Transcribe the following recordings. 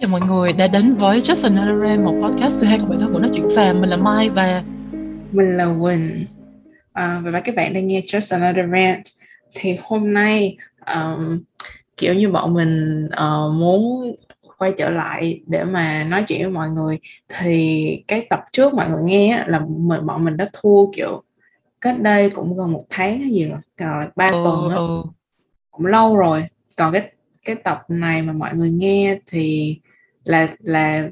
Chào mọi người đã đến với Just Another Rant, một podcast về hai con bạn thân của nói chuyện xàm. Mình là Mai và mình là Quỳnh. À, và các bạn đang nghe Just Another Rant. Thì hôm nay um, kiểu như bọn mình uh, muốn quay trở lại để mà nói chuyện với mọi người thì cái tập trước mọi người nghe là mình bọn mình đã thua kiểu cách đây cũng gần một tháng hay gì rồi còn ba ừ, tuần đó. Ừ. cũng lâu rồi còn cái cái tập này mà mọi người nghe thì là là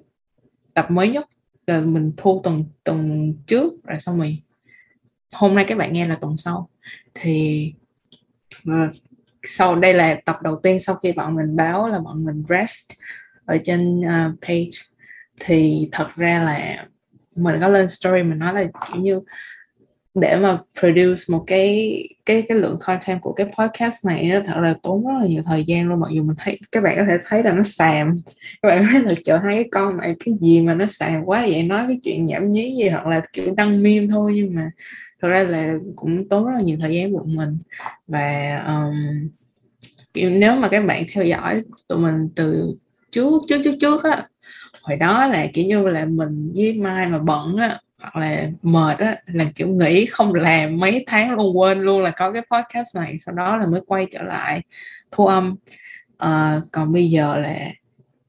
tập mới nhất. Là mình thu tuần tuần trước rồi xong rồi hôm nay các bạn nghe là tuần sau. Thì ờ, sau đây là tập đầu tiên sau khi bọn mình báo là bọn mình rest ở trên uh, page. Thì thật ra là mình có lên story mình nói là kiểu như để mà produce một cái cái cái lượng content của cái podcast này thật là tốn rất là nhiều thời gian luôn. Mặc dù mình thấy các bạn có thể thấy là nó xàm. Các bạn thấy là chờ hai cái con này cái gì mà nó xàm quá vậy? Nói cái chuyện nhảm nhí gì hoặc là kiểu đăng meme thôi. Nhưng mà thật ra là cũng tốn rất là nhiều thời gian của mình. Và um, kiểu nếu mà các bạn theo dõi tụi mình từ trước trước trước trước á hồi đó là kiểu như là mình với mai mà bận á hoặc là mệt á là kiểu nghỉ không làm mấy tháng luôn quên luôn là có cái podcast này sau đó là mới quay trở lại thu âm. À, còn bây giờ là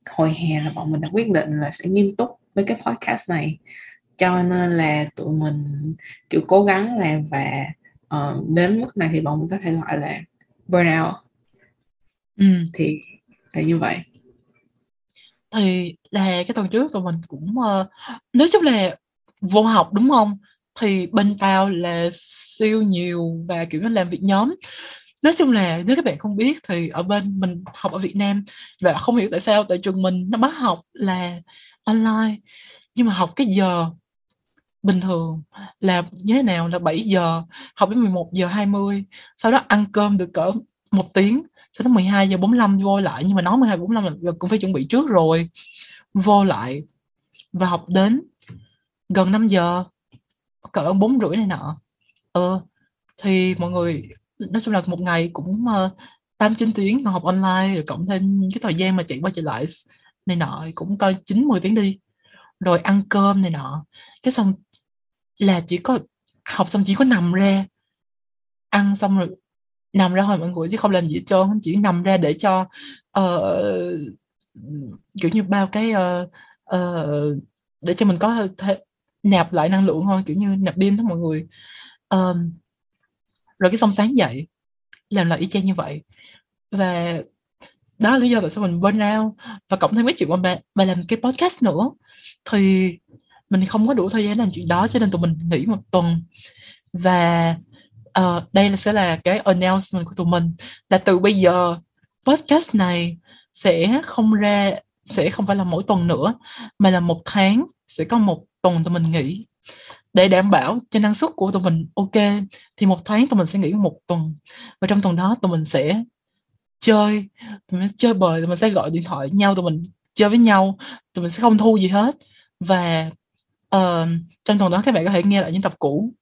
hồi hè là bọn mình đã quyết định là sẽ nghiêm túc với cái podcast này. Cho nên là tụi mình kiểu cố gắng làm và uh, đến mức này thì bọn mình có thể gọi là burnout ừ. thì là như vậy. Thì là cái tuần trước tụi mình cũng uh, nói chung là vô học, đúng không? Thì bên tao là siêu nhiều và, kiểu nó làm việc nhóm. Nói chung là nếu các bạn không biết thì ở bên mình học ở Việt Nam và không hiểu tại sao tại trường mình nó bắt học là online. Nhưng mà học cái giờ bình thường là như thế nào là 7 giờ, học đến 11 giờ 20 sau đó ăn cơm được cỡ một tiếng, sau đó 12 giờ 45 vô lại. Nhưng mà nói 12 45 là cũng phải chuẩn bị trước rồi, vô lại và học đến gần 5 giờ cỡ bốn rưỡi này nọ. Ờ thì mọi người nói chung là một ngày cũng ờ, tám uh, chín tiếng mà học online rồi cộng thêm cái thời gian mà chạy qua chạy lại này nọ cũng coi chín mười tiếng đi. Rồi ăn cơm này nọ. Cái xong là chỉ có học xong chỉ có nằm ra. Ăn xong rồi nằm ra thôi mọi người chứ không làm gì hết trơn chỉ nằm ra để cho uh, kiểu như bao cái uh, uh, để cho mình có thể nạp lại năng lượng thôi kiểu như nạp pin đó mọi người. Um, rồi cái xong sáng dậy làm lại y chang như vậy. Và đó là lý do tại sao mình burn out. Và cộng thêm mấy chuyện mà bà, làm cái podcast nữa thì mình không có đủ thời gian làm chuyện đó cho nên tụi mình nghỉ một tuần. Và uh, đây là sẽ là cái announcement của tụi mình là từ bây giờ podcast này sẽ không ra sẽ không phải là mỗi tuần nữa mà là một tháng sẽ có một tuần tụi mình nghỉ để đảm bảo cho năng suất của tụi mình ok thì một tháng tụi mình sẽ nghỉ một tuần và trong tuần đó tụi mình sẽ chơi tụi mình sẽ chơi bời tụi mình sẽ gọi điện thoại nhau tụi mình chơi với nhau tụi mình sẽ không thu gì hết và uh, trong tuần đó các bạn có thể nghe lại những tập cũ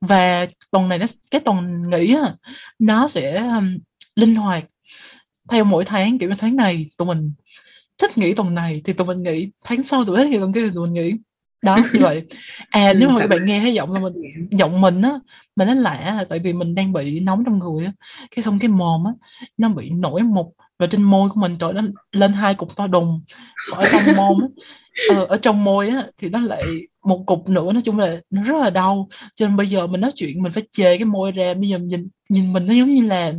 và tuần này nó cái tuần nghỉ á, nó sẽ um, linh hoạt theo mỗi tháng kiểu như tháng này tụi mình thích nghỉ tuần này thì tụi mình nghỉ tháng sau tụi mình thích nghỉ tuần kia thì tụi mình nghỉ đó như vậy à nếu mà các bạn nghe thấy giọng là mình giọng mình á mình nó lạ tại vì mình đang bị nóng trong người á. Cái xong cái mồm á nó bị nổi một và trên môi của mình trời nó lên hai cục to đùng. Ở trong mồm ờ, ở trong môi á thì nó lại một cục nữa nói chung là nó rất là đau. Cho nên bây giờ mình nói chuyện mình phải chê cái môi ra. Bây giờ nhìn nhìn mình nó giống như là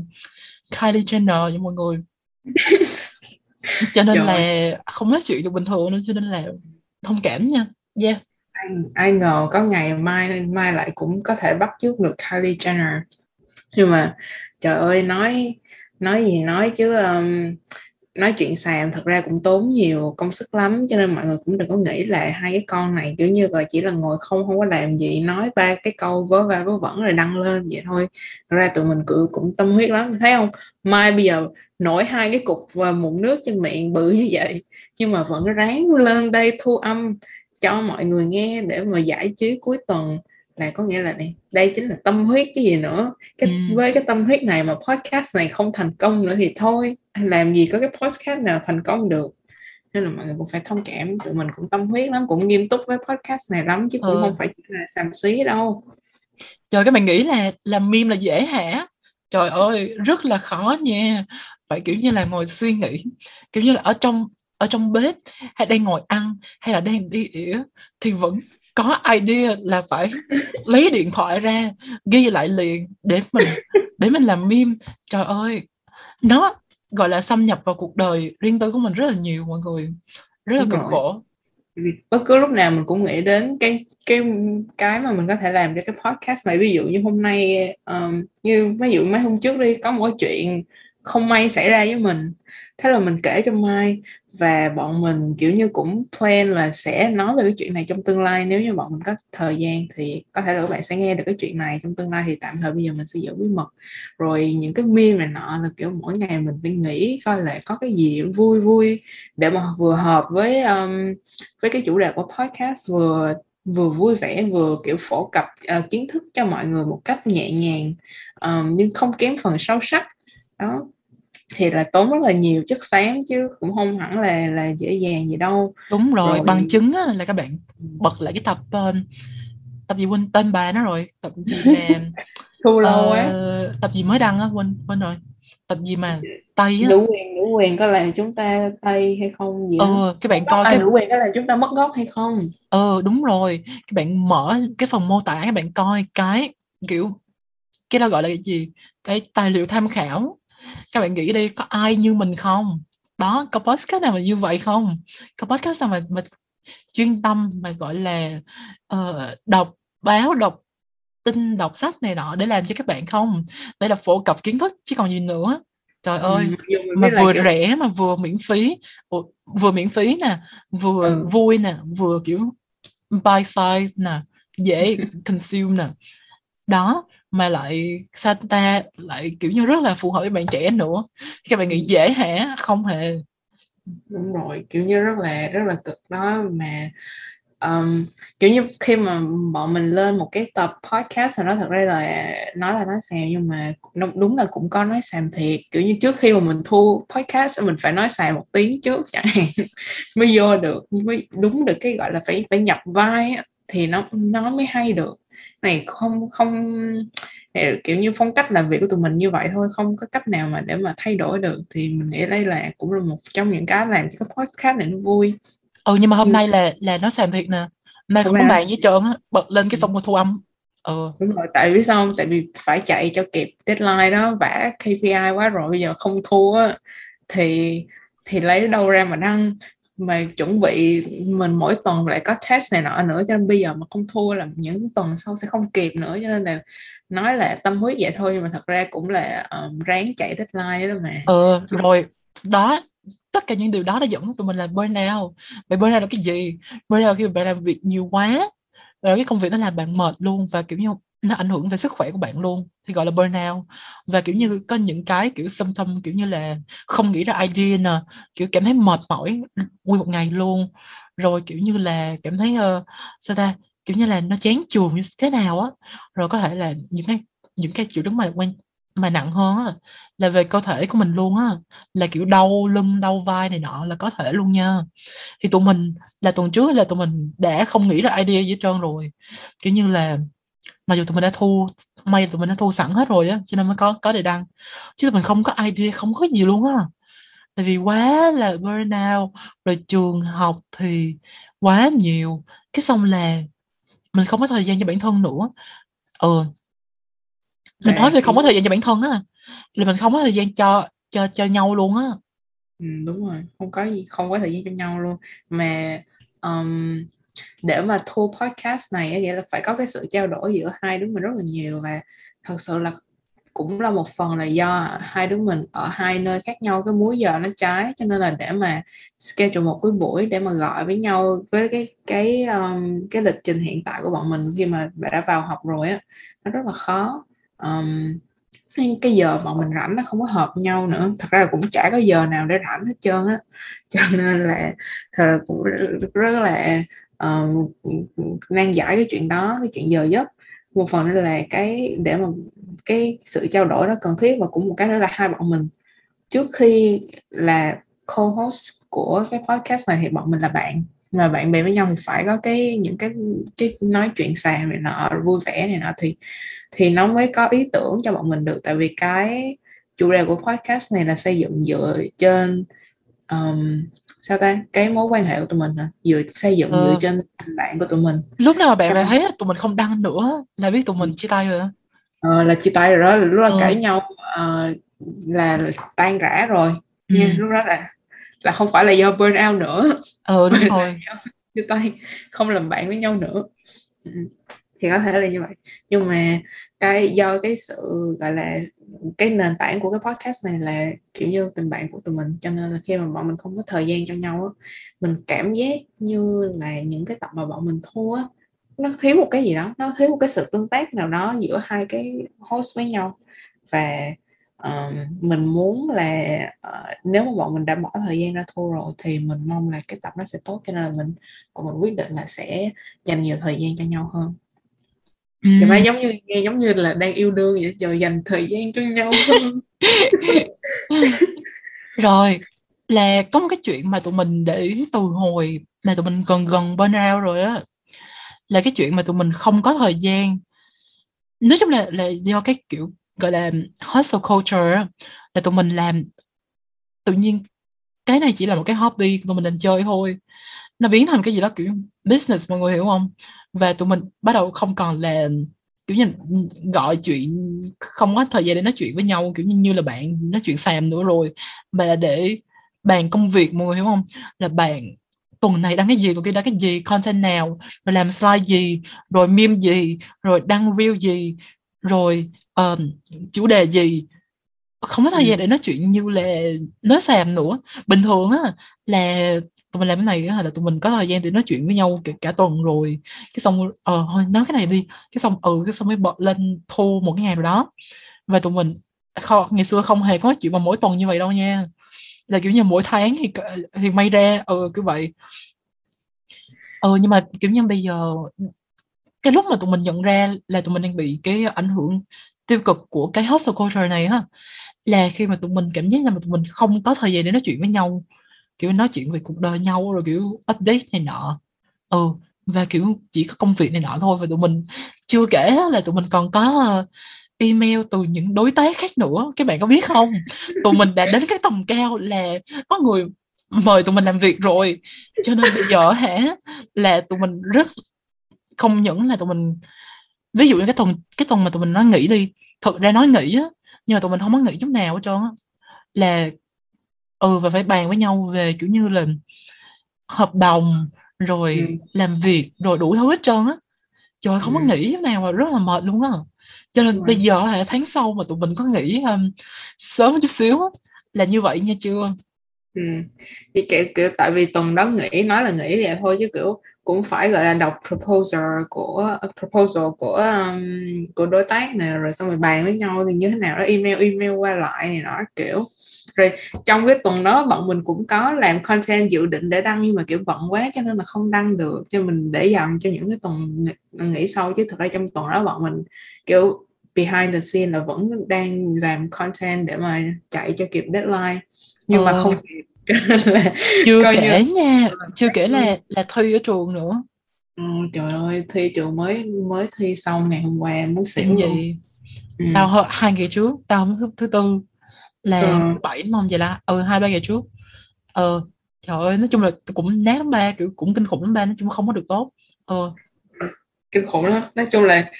Kylie Jenner vậy mọi người. Cho nên Trời. là không nói chuyện được bình thường nữa cho nên là thông cảm nha yeah. Ai, ai ngờ có ngày mai mai lại cũng có thể bắt chước được Kylie Jenner. Nhưng mà trời ơi nói nói gì nói chứ um, nói chuyện xàm thật ra cũng tốn nhiều công sức lắm cho nên mọi người cũng đừng có nghĩ là hai cái con này kiểu như là chỉ là ngồi không không có làm gì nói ba cái câu vớ va vớ vẩn rồi đăng lên vậy thôi. Thật ra tụi mình cũng, cũng tâm huyết lắm thấy không? Mai bây giờ nổi hai cái cục và mụn nước trên miệng bự như vậy nhưng mà vẫn ráng lên đây thu âm cho mọi người nghe để mà giải trí cuối tuần là có nghĩa là này đây chính là tâm huyết cái gì nữa. Cái ừ. với cái tâm huyết này mà podcast này không thành công nữa thì thôi làm gì có cái podcast nào thành công được. Nên là mọi người cũng phải thông cảm tụi mình cũng tâm huyết lắm cũng nghiêm túc với podcast này lắm chứ cũng Ừ. không phải chỉ là xàm xí đâu. Trời các bạn nghĩ là làm meme là dễ hả? Trời ơi rất là khó nha. Phải kiểu như là ngồi suy nghĩ kiểu như là ở trong ở trong bếp hay đang ngồi ăn hay là đang đi ỉa thì vẫn có idea là phải lấy điện thoại ra ghi lại liền để mình để mình làm meme. Trời ơi nó gọi là xâm nhập vào cuộc đời riêng tư của mình rất là nhiều mọi người rất là cực khổ. Bất cứ lúc nào mình cũng nghĩ đến cái cái cái mà mình có thể làm cho cái podcast này. Ví dụ như hôm nay um, như ví dụ mấy hôm trước đi có một cái chuyện không may xảy ra với mình thế là mình kể cho Mai và bọn mình kiểu như cũng plan là sẽ nói về cái chuyện này trong tương lai. Nếu như bọn mình có thời gian thì có thể là các bạn sẽ nghe được cái chuyện này trong tương lai thì tạm thời bây giờ mình sẽ giữ bí mật. Rồi những cái meme này nọ là kiểu mỗi ngày mình phải nghĩ coi là có cái gì vui vui để mà vừa hợp với um, với cái chủ đề của podcast vừa vừa vui vẻ vừa kiểu phổ cập uh, kiến thức cho mọi người một cách nhẹ nhàng um, nhưng không kém phần sâu sắc. Đó thì là tốn rất là nhiều chất xám chứ cũng không hẳn là là dễ dàng gì đâu. Đúng rồi, Rồi. bằng chứng á, là các bạn bật lại cái tập ờ, tập gì quên tên bà nó rồi tập gì mà thu lâu ờ, tập gì mới đăng á quên quên rồi. Tập gì mà tây á. Nữ quyền nữ quyền có làm chúng ta tay hay không gì ờ cái bạn coi cái nữ quyền có làm chúng ta mất gốc hay không? Ờ đúng rồi cái bạn mở cái phần mô tả các bạn coi cái kiểu cái đó gọi là cái gì? Cái tài liệu tham khảo các bạn nghĩ đi có ai như mình không? Đó có podcast nào mà như vậy không? Có podcast nào mà, mà chuyên tâm mà gọi là ờ, đọc báo đọc tin đọc sách này nọ để làm cho các bạn không? Để là phổ cập kiến thức chứ còn gì nữa. Trời ơi Ừ, dù mình mà vừa kiểu- rẻ mà vừa miễn phí. Ủa, vừa miễn phí nè vừa Ừ. vui nè vừa kiểu buy size nè dễ consume nè. Đó mà lại Santa lại kiểu như rất là phù hợp với bạn trẻ nữa. Các bạn nghĩ dễ hả? Không hề. Đúng rồi kiểu như rất là rất là cực đó. Mà um, kiểu như khi mà bọn mình lên một cái tập podcast thì nó thật ra là nói là nói xàm nhưng mà nó- đúng là cũng có nói xàm thiệt. Kiểu như trước khi mà mình thu podcast mình phải nói xàm một tiếng trước chẳng hạn mới vô được mới đúng được cái gọi là phải phải nhập vai thì nó nó mới hay được này không không này kiểu như phong cách làm việc của tụi mình như vậy thôi không có cách nào mà để mà thay đổi được. Thì mình nghĩ đây là cũng là một trong những cái làm cho cái podcast này nó vui. Ừ nhưng mà hôm Ừ. nay là là nó xàm thiệt nè. Nay không có bạn với trơn á bật lên cái Ừ. xong rồi thu âm. Ờ đúng rồi tại vì sao không? Tại vì phải chạy cho kịp deadline đó vả KPI quá rồi bây giờ không thua á, thì thì lấy đâu ra mà đăng mà chuẩn bị mình mỗi tuần lại có test này nọ nữa cho nên bây giờ mà không thua là những tuần sau sẽ không kịp nữa cho nên là nói là tâm huyết vậy thôi nhưng mà thật ra cũng là um, ráng chạy deadline đó mà. Ờ rồi đó tất cả những điều đó đã dẫn tụi mình là burnout. Vậy burnout là cái gì? Burnout khi bạn làm việc nhiều quá rồi cái công việc nó làm bạn mệt luôn và kiểu như nó ảnh hưởng về sức khỏe của bạn luôn thì gọi là burnout. Và kiểu như có những cái kiểu symptom kiểu như là không nghĩ ra idea nè kiểu cảm thấy mệt mỏi nguyên một ngày luôn. Rồi kiểu như là cảm thấy uh, sao ta kiểu như là nó chán chường như thế nào á. Rồi có thể là những cái những cái triệu chứng mà quan mà nặng hơn á là về cơ thể của mình luôn á là kiểu đau lưng đau vai này nọ là có thể luôn nha. Thì tụi mình là tuần trước là tụi mình đã không nghĩ ra idea gì hết trơn rồi. Kiểu như là mặc dù tụi mình đã thu may tụi mình đã thu sẵn hết rồi á cho nên mới có có để đăng. Chứ tụi mình không có idea không có gì luôn á. Tại vì quá là burnout rồi trường học thì quá nhiều. Cái xong là mình không có thời gian cho bản thân nữa. Ừ. Mình nói về không có thời gian cho bản thân á là mình không có thời gian cho cho cho nhau luôn á. Ừ, đúng rồi. Không có gì không có thời gian cho nhau luôn. Mà um, để mà thu podcast này nghĩa là phải có cái sự trao đổi giữa hai đứa mình rất là nhiều và thật sự là cũng là một phần là do hai đứa mình ở hai nơi khác nhau cái múi giờ nó trái cho nên là để mà schedule một cái buổi để mà gọi với nhau với cái cái um, cái lịch trình hiện tại của bọn mình khi mà đã vào học rồi á nó rất là khó. Um, cái giờ bọn mình rảnh nó không có hợp nhau nữa. Thật ra là cũng chả có giờ nào để rảnh hết trơn á. Cho nên là thật là cũng rất là uh, nan giải cái chuyện đó cái chuyện giờ giấc một phần nữa là cái để mà cái sự trao đổi đó cần thiết và cũng một cái nữa là hai bọn mình. Trước khi là co-host của cái podcast này thì bọn mình là bạn. Mà bạn bè với nhau thì phải có cái những cái cái nói chuyện xàm này nọ vui vẻ này nọ thì thì nó mới có ý tưởng cho bọn mình được. Tại vì cái chủ đề của podcast này là xây dựng dựa trên um, sao ta? Cái mối quan hệ của tụi mình hả? Dựa xây dựng ừ. dựa trên tình bạn của tụi mình. Lúc nào bạn bè thấy tụi mình không đăng nữa là biết tụi mình chia tay rồi ờ, là chia tay rồi đó. Lúc đó ừ. cãi nhau uh, là tan rã rồi. Ừ. nha lúc đó là là không phải là do burn out nữa. Ừ đúng rồi. chia tay không làm bạn với nhau nữa. Ừ, thì có thể là như vậy. Nhưng mà cái do cái sự gọi là cái nền tảng của cái podcast này là kiểu như tình bạn của tụi mình. Cho nên là khi mà bọn mình không có thời gian cho nhau á mình cảm giác như là những cái tập mà bọn mình thua á nó thiếu một cái gì đó nó thiếu một cái sự tương tác nào đó giữa hai cái host với nhau. Và um, mình muốn là uh, nếu mà bọn mình đã bỏ thời gian ra thua rồi thì mình mong là cái tập nó sẽ tốt. Cho nên là mình bọn mình quyết định là sẽ dành nhiều thời gian cho nhau hơn ừ. thì mà giống như nghe giống như là đang yêu đương vậy chờ dành thời gian cho nhau hơn rồi là có một cái chuyện mà tụi mình để từ hồi mà tụi mình gần gần bên out rồi á là cái chuyện mà tụi mình không có thời gian. Nói chung là là do cái kiểu gọi là hustle culture là tụi mình làm tự nhiên cái này chỉ là một cái hobby tụi mình định chơi thôi. Nó biến thành cái gì đó kiểu business mọi người hiểu không và tụi mình bắt đầu không còn là kiểu như gọi chuyện không có thời gian để nói chuyện với nhau kiểu như như là bạn nói chuyện xàm nữa rồi. Mà là để bàn công việc mọi người hiểu không? Là bạn tuần này đăng cái gì tuần kia đăng cái gì content nào rồi làm slide gì rồi meme gì rồi đăng reel gì rồi uh, chủ đề gì. Không có thời gian để nói chuyện như là nói xàm nữa. Bình thường á là tụi mình làm cái này á là tụi mình có thời gian để nói chuyện với nhau cả, cả tuần rồi. Cái xong ờ thôi nói cái này đi. Cái xong ừ cái xong mới bật lên thu một cái ngày rồi đó. Và tụi mình không, ngày xưa không hề có chuyện mà mỗi tuần như vậy đâu nha. Là kiểu như mỗi tháng thì thì may ra ừ cứ vậy. Ừ nhưng mà kiểu như bây giờ cái lúc mà tụi mình nhận ra là tụi mình đang bị cái ảnh hưởng tiêu cực của cái hustle culture này ha là khi mà tụi mình cảm giác là tụi mình không có thời gian để nói chuyện với nhau kiểu nói chuyện về cuộc đời nhau, rồi kiểu update này nọ. Ừ và kiểu chỉ có công việc này nọ thôi và tụi mình chưa kể là tụi mình còn có ờ, email từ những đối tác khác nữa. Các bạn có biết không? Tụi mình đã đến cái tầm cao là có người mời tụi mình làm việc rồi. Cho nên bây giờ hả, là tụi mình rất không những là tụi mình, ví dụ như cái tuần cái tuần mà tụi mình nói nghỉ đi thực ra nói nghỉ á, nhưng mà tụi mình không có nghỉ chút nào hết trơn á. Là ừ và phải bàn với nhau về kiểu như là hợp đồng rồi ừ. làm việc rồi đủ thứ hết trơn á trời không ừ. có nghỉ nào mà rất là mệt luôn á cho nên ừ. bây giờ là tháng sau mà tụi mình có nghỉ um, sớm chút xíu á là như vậy nha chưa ừ. thì kiểu, kiểu tại vì tuần đó nghỉ nói là nghỉ vậy thôi chứ kiểu cũng phải gọi là đọc proposal của proposal của um, của đối tác nè rồi xong rồi bàn với nhau thì như thế nào đó email email qua lại này nó kiểu rồi trong cái tuần đó bọn mình cũng có làm content dự định để đăng nhưng mà kiểu bận quá cho nên là không đăng được cho mình để dành cho những cái tuần nghỉ sau. Chứ thực ra trong tuần đó bọn mình kiểu behind the scene là vẫn đang làm content để mà chạy cho kịp deadline. Nhưng ờ. mà không kịp. Chưa kể như... nha chưa kể là là thi ở trường nữa. Ừ, trời ơi thi trường mới mới thi xong ngày hôm qua muốn xỉu gì? ừ. tao hai ngày trước tao thứ tư là ừ. bảy mong vậy là ừ hai ba ngày trước. Ờ trời ơi nói chung là cũng nát lắm ba kiểu cũng kinh khủng lắm ba nói chung không có được tốt. Ờ. Kinh khủng lắm. Nói chung là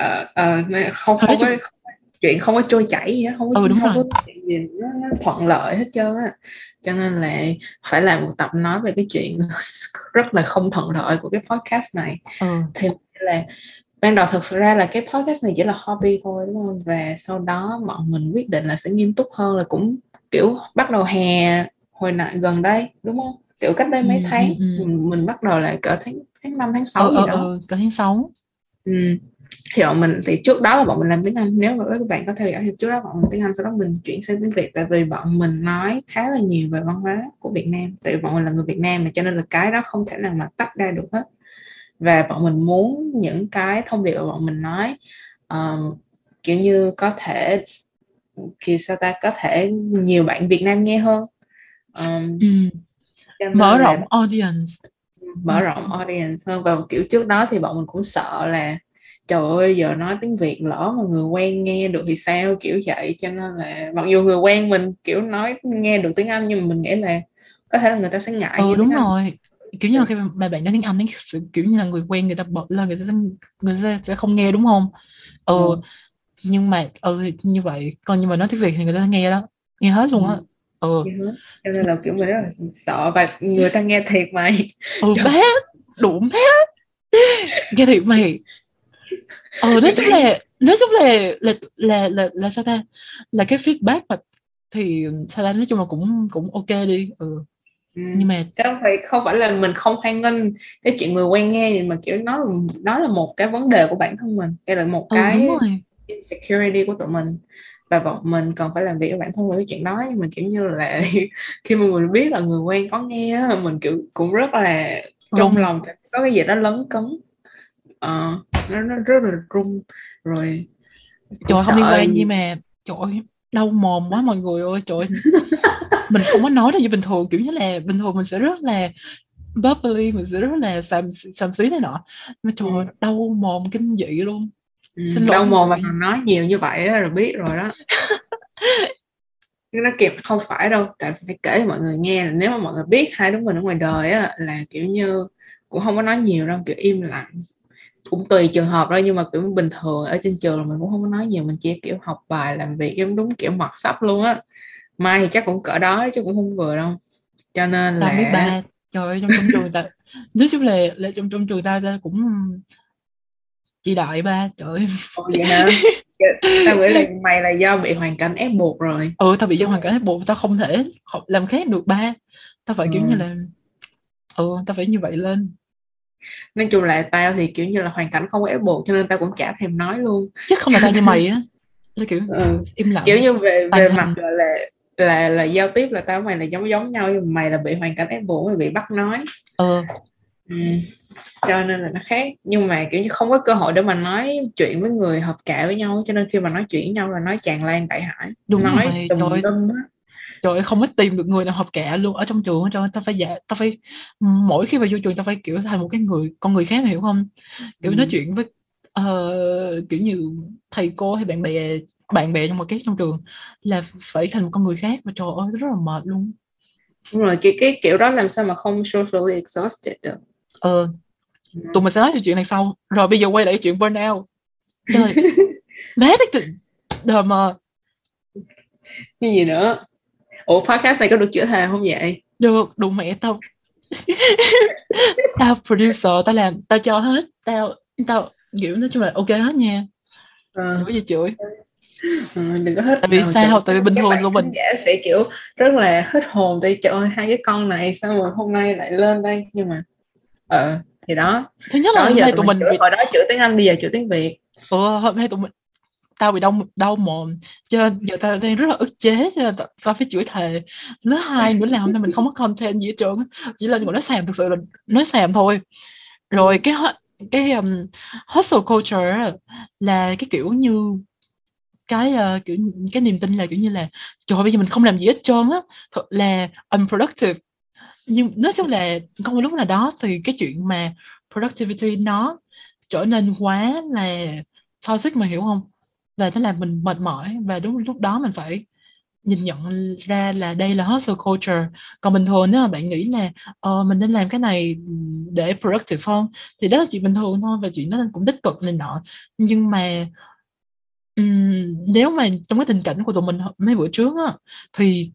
uh, uh, không không có chuyện không có trôi chảy gì hết không có, ừ, đúng không rồi. có chuyện gì nó, nó thuận lợi hết trơn á. Cho nên là phải làm một tập nói về cái chuyện rất là không thuận lợi của cái podcast này. Ừ. thì là ban đầu thật sự ra là cái podcast này chỉ là hobby thôi đúng không? Và sau đó bọn mình quyết định là sẽ nghiêm túc hơn là cũng kiểu bắt đầu hè hồi nãy gần đây đúng không? Kiểu cách đây mấy ừ, tháng ừ, ừ. Mình, mình bắt đầu lại cỡ tháng tháng năm tháng sáu ừ, gì đó. ừ, cỡ tháng sáu. Ừ. Thì bọn mình thì trước đó là bọn mình làm tiếng Anh nếu mà các bạn có theo dõi thì trước đó bọn mình tiếng Anh sau đó mình chuyển sang tiếng Việt tại vì bọn mình nói khá là nhiều về văn hóa của Việt Nam tại vì bọn mình là người Việt Nam mà cho nên là cái đó không thể nào mà tách ra được hết và bọn mình muốn những cái thông điệp mà bọn mình nói um, kiểu như có thể khi sao ta có thể nhiều bạn Việt Nam nghe hơn. Um, ừ. mở là rộng audience. Mở rộng audience hơn. Và kiểu trước đó thì bọn mình cũng sợ là trời ơi giờ nói tiếng Việt lỡ mà người quen nghe được thì sao kiểu vậy. Cho nên là mặc dù người quen mình kiểu nói nghe được tiếng Anh nhưng mà mình nghĩ là có thể là người ta sẽ ngại ừ đúng rồi kiểu như là khi mà bạn nói tiếng Anh ấy kiểu như là người quen người ta bật lên người ta người ta sẽ không nghe đúng không? Ừ, Ừ. nhưng mà ừ như vậy còn nhưng mà nói tiếng Việt thì người ta nghe đó nghe hết luôn á. Ừ. Hết. cho nên là kiểu mình rất là sợ và người ta nghe thiệt mày ừ bé đủ bé nghe thiệt mày ờ nói chung là nói chung là là là là, là sao ta? Là cái feedback mà thì sao ta? Nói chung là cũng cũng ok đi. Ừ ừ. nhưng mà chứ không phải không phải là mình không hoan nghênh cái chuyện người quen nghe nhưng mà kiểu nó nó là một cái vấn đề của bản thân mình đây là một ừ cái insecurity của tụi mình và bọn mình cần phải làm việc với bản thân về cái chuyện đó nhưng mà kiểu như là khi mà mình biết là người quen có nghe mình kiểu cũng rất là trong Rung. lòng có cái gì đó lấn cấn Ờ, nó nó rất là rung rồi trời không liên quan gì mà trời đau mồm quá mọi người ơi trời mình không có nói được như bình thường kiểu như là bình thường mình sẽ rất là bubbly mình sẽ rất là xàm xàm xí này nọ. Mà trời ơi, đau mồm kinh dị luôn. Ừ, xin đau mồm mà còn nói nhiều như vậy rồi biết rồi đó. Nó kịp không phải đâu tại phải kể cho mọi người nghe là nếu mà mọi người biết hai đứa mình ở ngoài đời á là kiểu như cũng không có nói nhiều đâu kiểu im lặng cũng tùy trường hợp thôi nhưng mà kiểu bình thường ở trên trường là mình cũng không có nói nhiều mình chỉ kiểu học bài làm việc giống đúng kiểu mặt sắp luôn á. Mai thì chắc cũng cỡ đó chứ cũng không vừa đâu. Cho nên là ba trời ơi trong trong trường ta nói chung là là trong trong trường ta ta cũng chị đại ba trời ơi. Vậy hả? Tao nghĩ là mày là do bị hoàn cảnh ép buộc rồi. Ừ tao bị do hoàn cảnh ép buộc tao không thể học làm khác được ba. Tao phải kiểu Ừ. như là ừ tao phải như vậy lên nói chung là tao thì kiểu như là hoàn cảnh không có ép buộc cho nên tao cũng chả thèm nói luôn. Chứ không là tao như mày á. Là kiểu ừ. im lặng. Kiểu như về về hình. mặt là là là giao tiếp là tao mày là giống giống nhau nhưng mà mày là bị hoàn cảnh ép buộc mày bị bắt nói. Ờ. Ừ. cho nên là nó khác. Nhưng mà kiểu như không có cơ hội để mà nói chuyện với người hợp cạ với nhau cho nên khi mà nói chuyện với nhau là nói tràn lan tại hải. Đúng nói rồi, tùm trời lum á trời ơi không có tìm được người nào hợp cả luôn. Ở trong trường trơn tao phải dạ tao phải mỗi khi mà vô trường tao phải kiểu thành một cái người con người khác hiểu không? Kiểu Ừ. nói chuyện với ờ, kiểu như thầy cô hay bạn bè bạn bè trong một cái trong trường là phải thành một con người khác và trời ơi rất là mệt luôn. Đúng rồi cái cái kiểu đó làm sao mà không socially exhausted được. Ờ. Ừ. tụi mình sẽ nói về chuyện này sau. Rồi bây giờ quay lại chuyện burnout. Trời bé thích đời mà cái gì nữa ủa podcast này có được chữa thề không vậy? Được đủ mẹ tao tao producer tao làm tao cho hết tao tao kiểu nói chung là ok hết nha. Ờ. đừng có gì chửi. Ừ, đừng có hết Tại vì sao? Tại vì bình thường tụi mình- giả sẽ kiểu rất là hết hồn tại trời ơi hai cái con này sao mà hôm nay lại lên đây? Nhưng mà ờ thì đó. Thứ nhất là đó hôm giờ nay tụi mình chửi, hồi đó chửi tiếng Anh bây giờ chửi tiếng Việt. Ừ, hôm nay tụi mình tao bị đau đau mồm cho nên giờ tao đang rất là ức chế cho nên tao, tao phải chửi thề. Lớp hai nữa làm nên mình không có content gì hết trơn chỉ là ngồi nói xàm thực sự là nói xàm thôi. Rồi cái cái um, hustle culture là cái kiểu như cái uh, kiểu cái niềm tin là kiểu như là trời bây giờ mình không làm gì hết trơn á thật là unproductive. Nhưng nói chung là không có lúc nào đó thì cái chuyện mà productivity nó trở nên quá là toxic mà hiểu không? Và nó làm mình mệt mỏi và đúng lúc đó mình phải nhìn nhận ra là đây là hustle culture. Còn bình thường nếu mà bạn nghĩ là ờ, mình nên làm cái này để productive hơn thì đó là chuyện bình thường thôi và chuyện đó cũng tích cực này nọ. Nhưng mà um, nếu mà trong cái tình cảnh của tụi mình mấy bữa trước á thì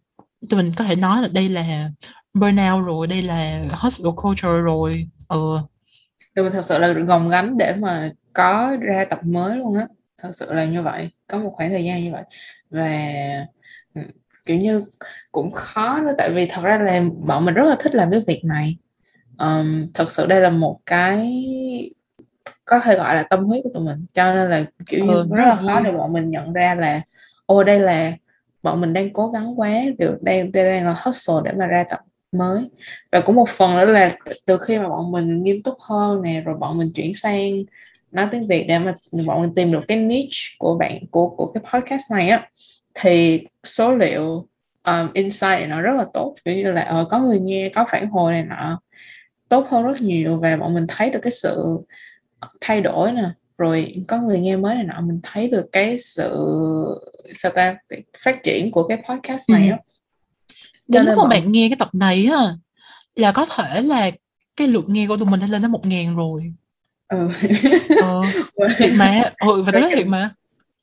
tụi mình có thể nói là đây là burnout rồi đây là hustle culture rồi. Ờ. Tụi mình thật sự là gồng gánh để mà có ra tập mới luôn á thật sự là như vậy có một khoảng thời gian như vậy. Và ừ, kiểu như cũng khó nữa tại vì thật ra là bọn mình rất là thích làm cái việc này. Ờm, thật sự đây là một cái có thể gọi là tâm huyết của tụi mình. Cho nên là kiểu như Ờ, rất là khó vui. để bọn mình nhận ra là ô đây là bọn mình đang cố gắng quá được đây đây đang là hustle để mà ra tập mới. Và cũng một phần nữa là từ khi mà bọn mình nghiêm túc hơn nè rồi bọn mình chuyển sang nói tiếng Việt để mà bọn mình tìm được cái niche của bạn của của cái podcast này á thì số liệu um, insight này nó rất là tốt. Kiểu như là ờ, có người nghe có phản hồi này nọ tốt hơn rất nhiều và bọn mình thấy được cái sự thay đổi nè. Rồi có người nghe mới này nọ mình thấy được cái sự sao ta phát triển của cái podcast này á. Đến lúc mà bạn nghe cái tập này á là có thể là cái lượt nghe của tụi mình đã lên tới một ngàn rồi ừ. ờ, thiệt mà ừ, và tới thiệt mà.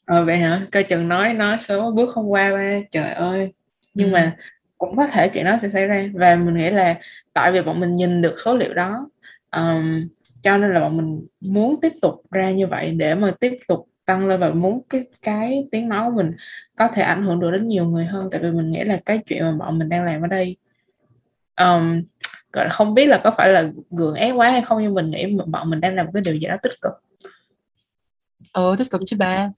Ờ vậy hả? Coi chừng nói nói số bước không qua ba trời ơi. Nhưng ừ. mà cũng có thể chuyện đó sẽ xảy ra. Và mình nghĩ là tại vì bọn mình nhìn được số liệu đó um, cho nên là bọn mình muốn tiếp tục ra như vậy để mà tiếp tục tăng lên và muốn cái cái tiếng nói của mình có thể ảnh hưởng được đến nhiều người hơn. Tại vì mình nghĩ là cái chuyện mà bọn mình đang làm ở đây um, gọi là không biết là có phải là gượng ép quá hay không nhưng mình nghĩ bọn mình đang làm một cái điều gì đó tích cực. Ờ tích cực chứ ba.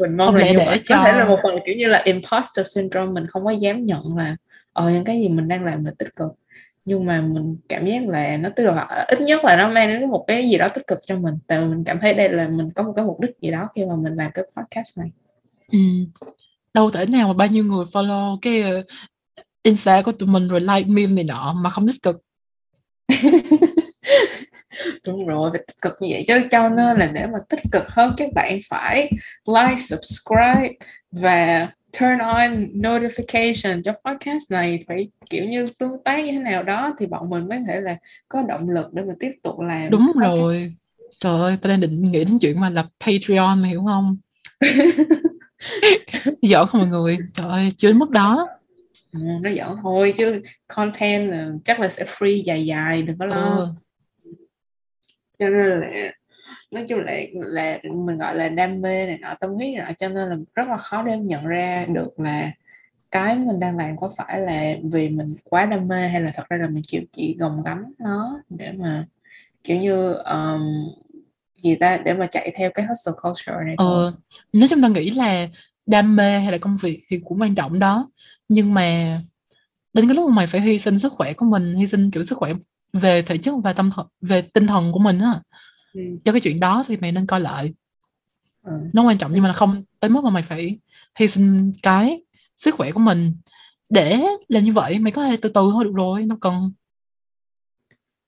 Mình mong không là để cho... có thể là một phần kiểu như là imposter syndrome mình không có dám nhận là ờ những cái gì mình đang làm là tích cực. Nhưng mà mình cảm giác là nó tức là ít nhất là nó mang đến một cái gì đó tích cực cho mình. Tại mình cảm thấy đây là mình có một cái mục đích gì đó khi mà mình làm cái podcast này. Ừ. đâu thể nào mà bao nhiêu người follow cái uh, insta của tụi mình rồi like meme này nọ mà không tích cực đúng rồi phải tích cực như vậy. Chứ cho nên là để mà tích cực hơn các bạn phải like subscribe và turn on notification. Cho podcast này phải kiểu như tương tác như thế nào đó thì bọn mình mới thể là có động lực để mà tiếp tục làm đúng podcast. rồi. Trời ơi tôi đang định nghĩ đến chuyện mà lập Patreon hiểu không? Giỡn không mọi người. Trời ơi chưa đến mức đó ừ, nó giỡn thôi chứ content là chắc là sẽ free dài dài đừng có lo ừ. cho nên là nói chung là là mình gọi là đam mê này nọ tâm huyết này nọ cho nên là rất là khó để nhận ra được là cái mình đang làm có phải là vì mình quá đam mê hay là thật ra là mình chịu chỉ gồng gánh nó để mà kiểu như um, gì ta để mà chạy theo cái hustle culture này thôi. Ờ, nếu chúng ta nghĩ là đam mê hay là công việc thì cũng quan trọng đó nhưng mà đến cái lúc mà mày phải hy sinh sức khỏe của mình hy sinh kiểu sức khỏe về thể chất và tâm thần về tinh thần của mình á ừ. cho cái chuyện đó thì mày nên coi lại ừ. nó quan trọng nhưng mà không tới mức mà mày phải hy sinh cái sức khỏe của mình để làm như vậy mày có thể từ từ thôi được rồi nó cần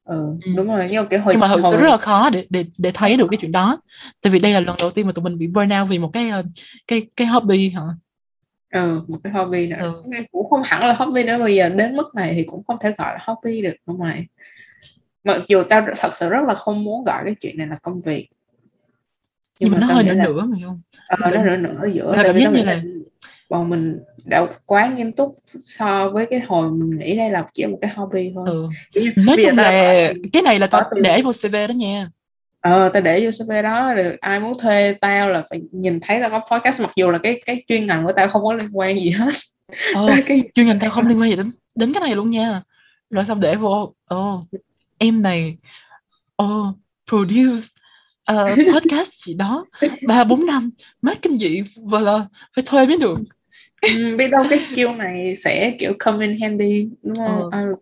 ừ, ừ. đúng rồi nhưng, cái hồi, nhưng mà hồi... sự rất là khó để để để thấy được cái chuyện đó tại vì đây là lần đầu tiên mà tụi mình bị burnout vì một cái ờ, cái cái hobby hả ừ một cái hobby nữa ừ. cũng không hẳn là hobby nữa bây giờ đến mức này thì cũng không thể gọi là hobby được đúng rồi mặc dù tao thật sự rất là không muốn gọi cái chuyện này là công việc. Nhưng, nhưng mà, nó hơi nửa nửa mà không ờ, nó nửa nửa giữa cảm giác như là bọn mình đã quá nghiêm túc so với cái hồi mình nghĩ đây là chỉ một cái hobby thôi. Ừ. nói chung là cái này là tao để vô cv đó nha ờ tao để vô cv đó rồi ai muốn thuê tao là phải nhìn thấy tao có podcast mặc dù là cái cái chuyên ngành của tao không có liên quan gì hết. Ờ, cái... chuyên ngành tao không liên quan gì đến đến cái này luôn nha. Rồi xong để vô ồ oh, em này oh, produce uh, podcast gì đó ba bốn năm mát kinh dị và là phải thuê mới được. Ừ, biết đâu cái skill này sẽ kiểu come in handy đúng không? Ừ.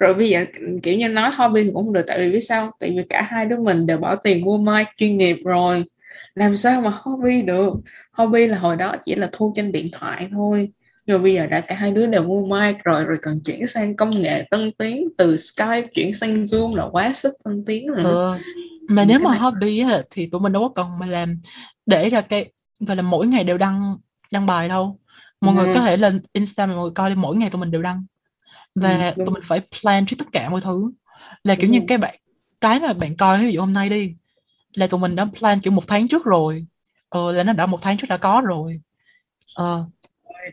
rồi bây giờ kiểu như nói hobby thì cũng không được tại vì biết sao? Tại vì cả hai đứa mình đều bỏ tiền mua mic chuyên nghiệp rồi. Làm sao mà hobby được? Hobby là hồi đó chỉ là thu trên điện thoại thôi. Nhưng bây giờ đã cả hai đứa đều mua mic rồi rồi cần chuyển sang công nghệ tân tiến từ Skype chuyển sang Zoom là quá sức tân tiến rồi. Ừ. mà nếu mà hobby á, thì tụi mình đâu có cần mà làm để ra cái gọi là mỗi ngày đều đăng đăng bài đâu. Mọi ừ. người có thể lên Insta mọi người coi mỗi ngày tụi mình đều đăng và ừ, tụi mình phải plan trước tất cả mọi thứ. Là kiểu ừ. như cái bạn cái mà bạn coi ví dụ hôm nay đi là tụi mình đã plan kiểu một tháng trước rồi. Ờ, là nó đã một tháng trước đã có rồi. Ờ,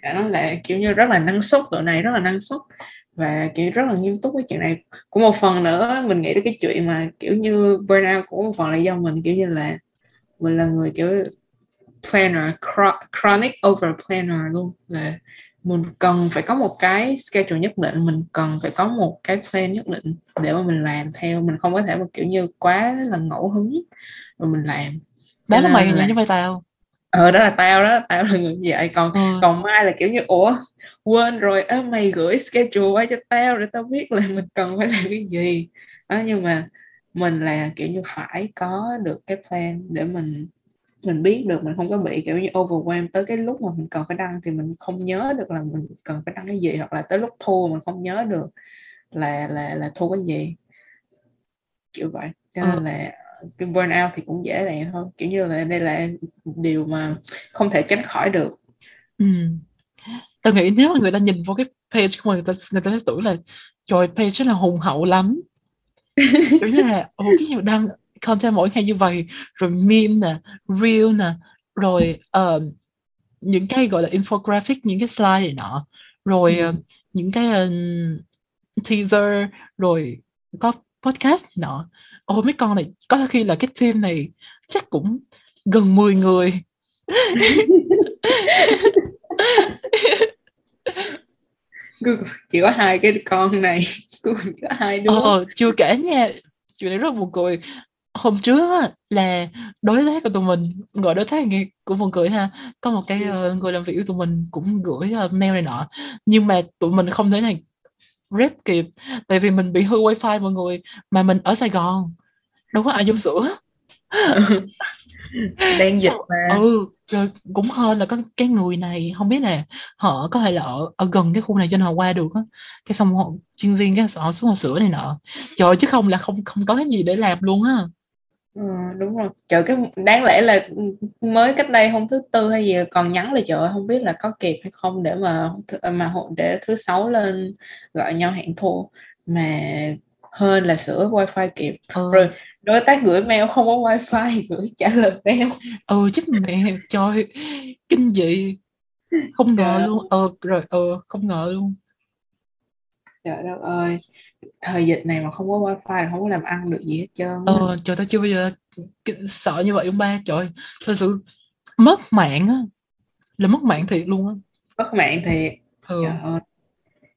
đã nói là kiểu như rất là năng suất tụi này rất là năng suất. Và kiểu rất là nghiêm túc với chuyện này. Cũng một phần nữa mình nghĩ đến cái chuyện mà kiểu như burnout cũng một phần là do mình kiểu như là mình là người kiểu planner chronic over planner luôn. Là mình cần phải có một cái schedule nhất định mình cần phải có một cái plan nhất định để mà mình làm theo. Mình không có thể một kiểu như quá là ngẫu hứng rồi mình làm. Đó là mày như vậy tao. Ờ đó là tao đó tao là người như vậy còn ừ. còn mai là kiểu như ủa quên rồi á mày gửi schedule qua cho tao để tao biết là mình cần phải làm cái gì. Đó nhưng mà mình là kiểu như phải có được cái plan để mình mình biết được mình không có bị kiểu như overwhelm tới cái lúc mà mình cần phải đăng thì mình không nhớ được là mình cần phải đăng cái gì hoặc là tới lúc thu mình không nhớ được là là là thu cái gì. Kiểu vậy. Cho nên ừ. là cái burnout thì cũng dễ dàng thôi kiểu như là đây là điều mà không thể tránh khỏi được. Ừ. tao nghĩ nếu mà người ta nhìn vào cái page của người ta người ta sẽ tưởng là trời page là hùng hậu lắm. Kiểu như là ồ cái nhiều đăng content mỗi ngày như vậy rồi meme nè reel nè rồi uh, những cái gọi là infographic những cái slide này nọ rồi ừ. uh, những cái uh, teaser rồi podcast này nọ. Ôi mấy con này có khi là cái team này chắc cũng gần 10 người. Chỉ có hai cái con này. Chỉ có hai đứa. Ờ, chưa kể nha chuyện này rất buồn cười hôm trước á, là đối tác của tụi mình gọi đối tác nghe cũng buồn cười ha. Có một cái uh, người làm việc của tụi mình cũng gửi uh, mail này nọ. Nhưng mà tụi mình không thể này rep kịp tại vì mình bị hư wifi mọi người mà mình ở Sài Gòn đâu có ai dùng sữa đang dịch mà. Ừ rồi cũng hơn là có cái người này không biết là họ có thể là ở, ở gần cái khu này cho nên họ qua được á. Cái xong họ chuyên viên cái họ xuống họ sửa này nọ. Trời chứ không là không không có cái gì để làm luôn á ừ, đúng rồi. Trời cái đáng lẽ là mới cách đây hôm thứ tư hay gì còn nhắn là trời không biết là có kịp hay không để mà mà để thứ sáu lên gọi nhau hẹn thu mà hơn là sửa wifi kịp. Ừ. rồi đối tác gửi mail không có wifi gửi trả lời mail. Ừ chứ mẹ trời kinh dị. Không ngờ trời luôn. ờ rồi ờ không ngờ luôn trời đất ơi thời dịch này mà không có wifi là không có làm ăn được gì hết trơn ờ trời tao chưa bao giờ sợ như vậy ông ba trời thật sự mất mạng á là mất mạng thiệt luôn á. Mất mạng thiệt. Ừ. trời ơi.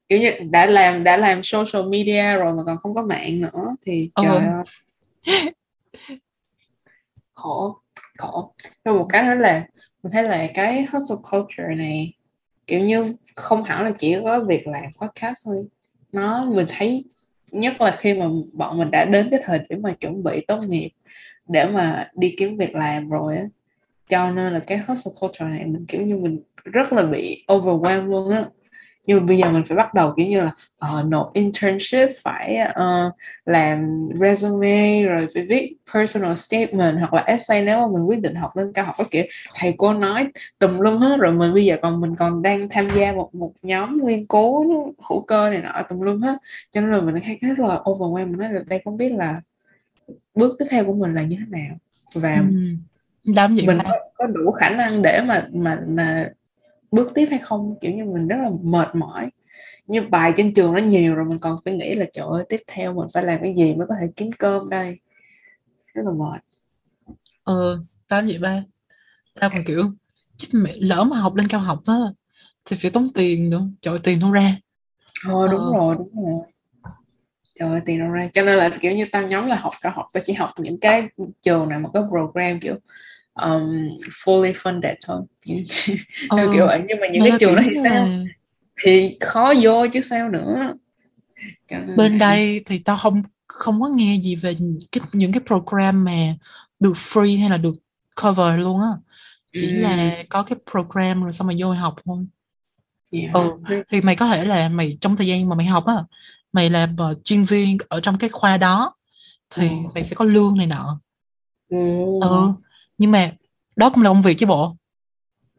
Kiểu như đã làm đã làm social media rồi mà còn không có mạng nữa thì trời ừ. ơi. Khổ khổ. Rồi một cái nữa là mình thấy là cái hustle culture này kiểu như không hẳn là chỉ có việc làm podcast thôi nó, mình thấy nhất là khi mà bọn mình đã đến cái thời điểm mà chuẩn bị tốt nghiệp để mà đi kiếm việc làm rồi á. Cho nên là cái hustle culture này mình, kiểu như, mình rất là bị overwhelmed luôn á nhưng mà bây giờ mình phải bắt đầu kiểu như là uh, nộp internship phải uh, làm resume rồi phải viết personal statement hoặc là essay nếu mà mình quyết định học lên cao học kiểu. Thầy cô nói tùm lum hết rồi mình bây giờ còn mình còn đang tham gia một một nhóm nghiên cứu hữu cơ này nọ tùm lum hết. Cho nên là mình thấy rất là overwhelmed mình nói là đây không biết là bước tiếp theo của mình là như thế nào. Và ừ. Làm gì mình có, có đủ khả năng để mà mà mà bước tiếp hay không? Kiểu như mình rất là mệt mỏi. Như bài trên trường nó nhiều rồi mình còn phải nghĩ là trời ơi tiếp theo mình phải làm cái gì mới có thể kiếm cơm đây? Rất là mệt. Ờ tao vậy ba. Tao còn kiểu chết mẹ lỡ mà học lên cao học á thì phải tốn tiền nữa. Trời tiền không ra. Ờ đúng ờ. rồi đúng rồi. Trời ơi tiền đâu ra. Cho nên là kiểu như tao nhóm là học cao học tao chỉ học những cái trường nào mà có program kiểu um, fully funded thôi ừ. kiểu vậy nhưng mà những cái trường đó thì sao là... thì khó vô chứ sao nữa bên đây thì tao không không có nghe gì về cái, những cái program mà được free hay là được cover luôn á chỉ ừ. là có cái program rồi xong mà vô học thôi yeah. ừ thì mày có thể là mày trong thời gian mà mày học á mày làm uh, chuyên viên ở trong cái khoa đó thì ừ. mày sẽ có lương này nọ ừ. ừ nhưng mà đó cũng là công việc chứ bộ.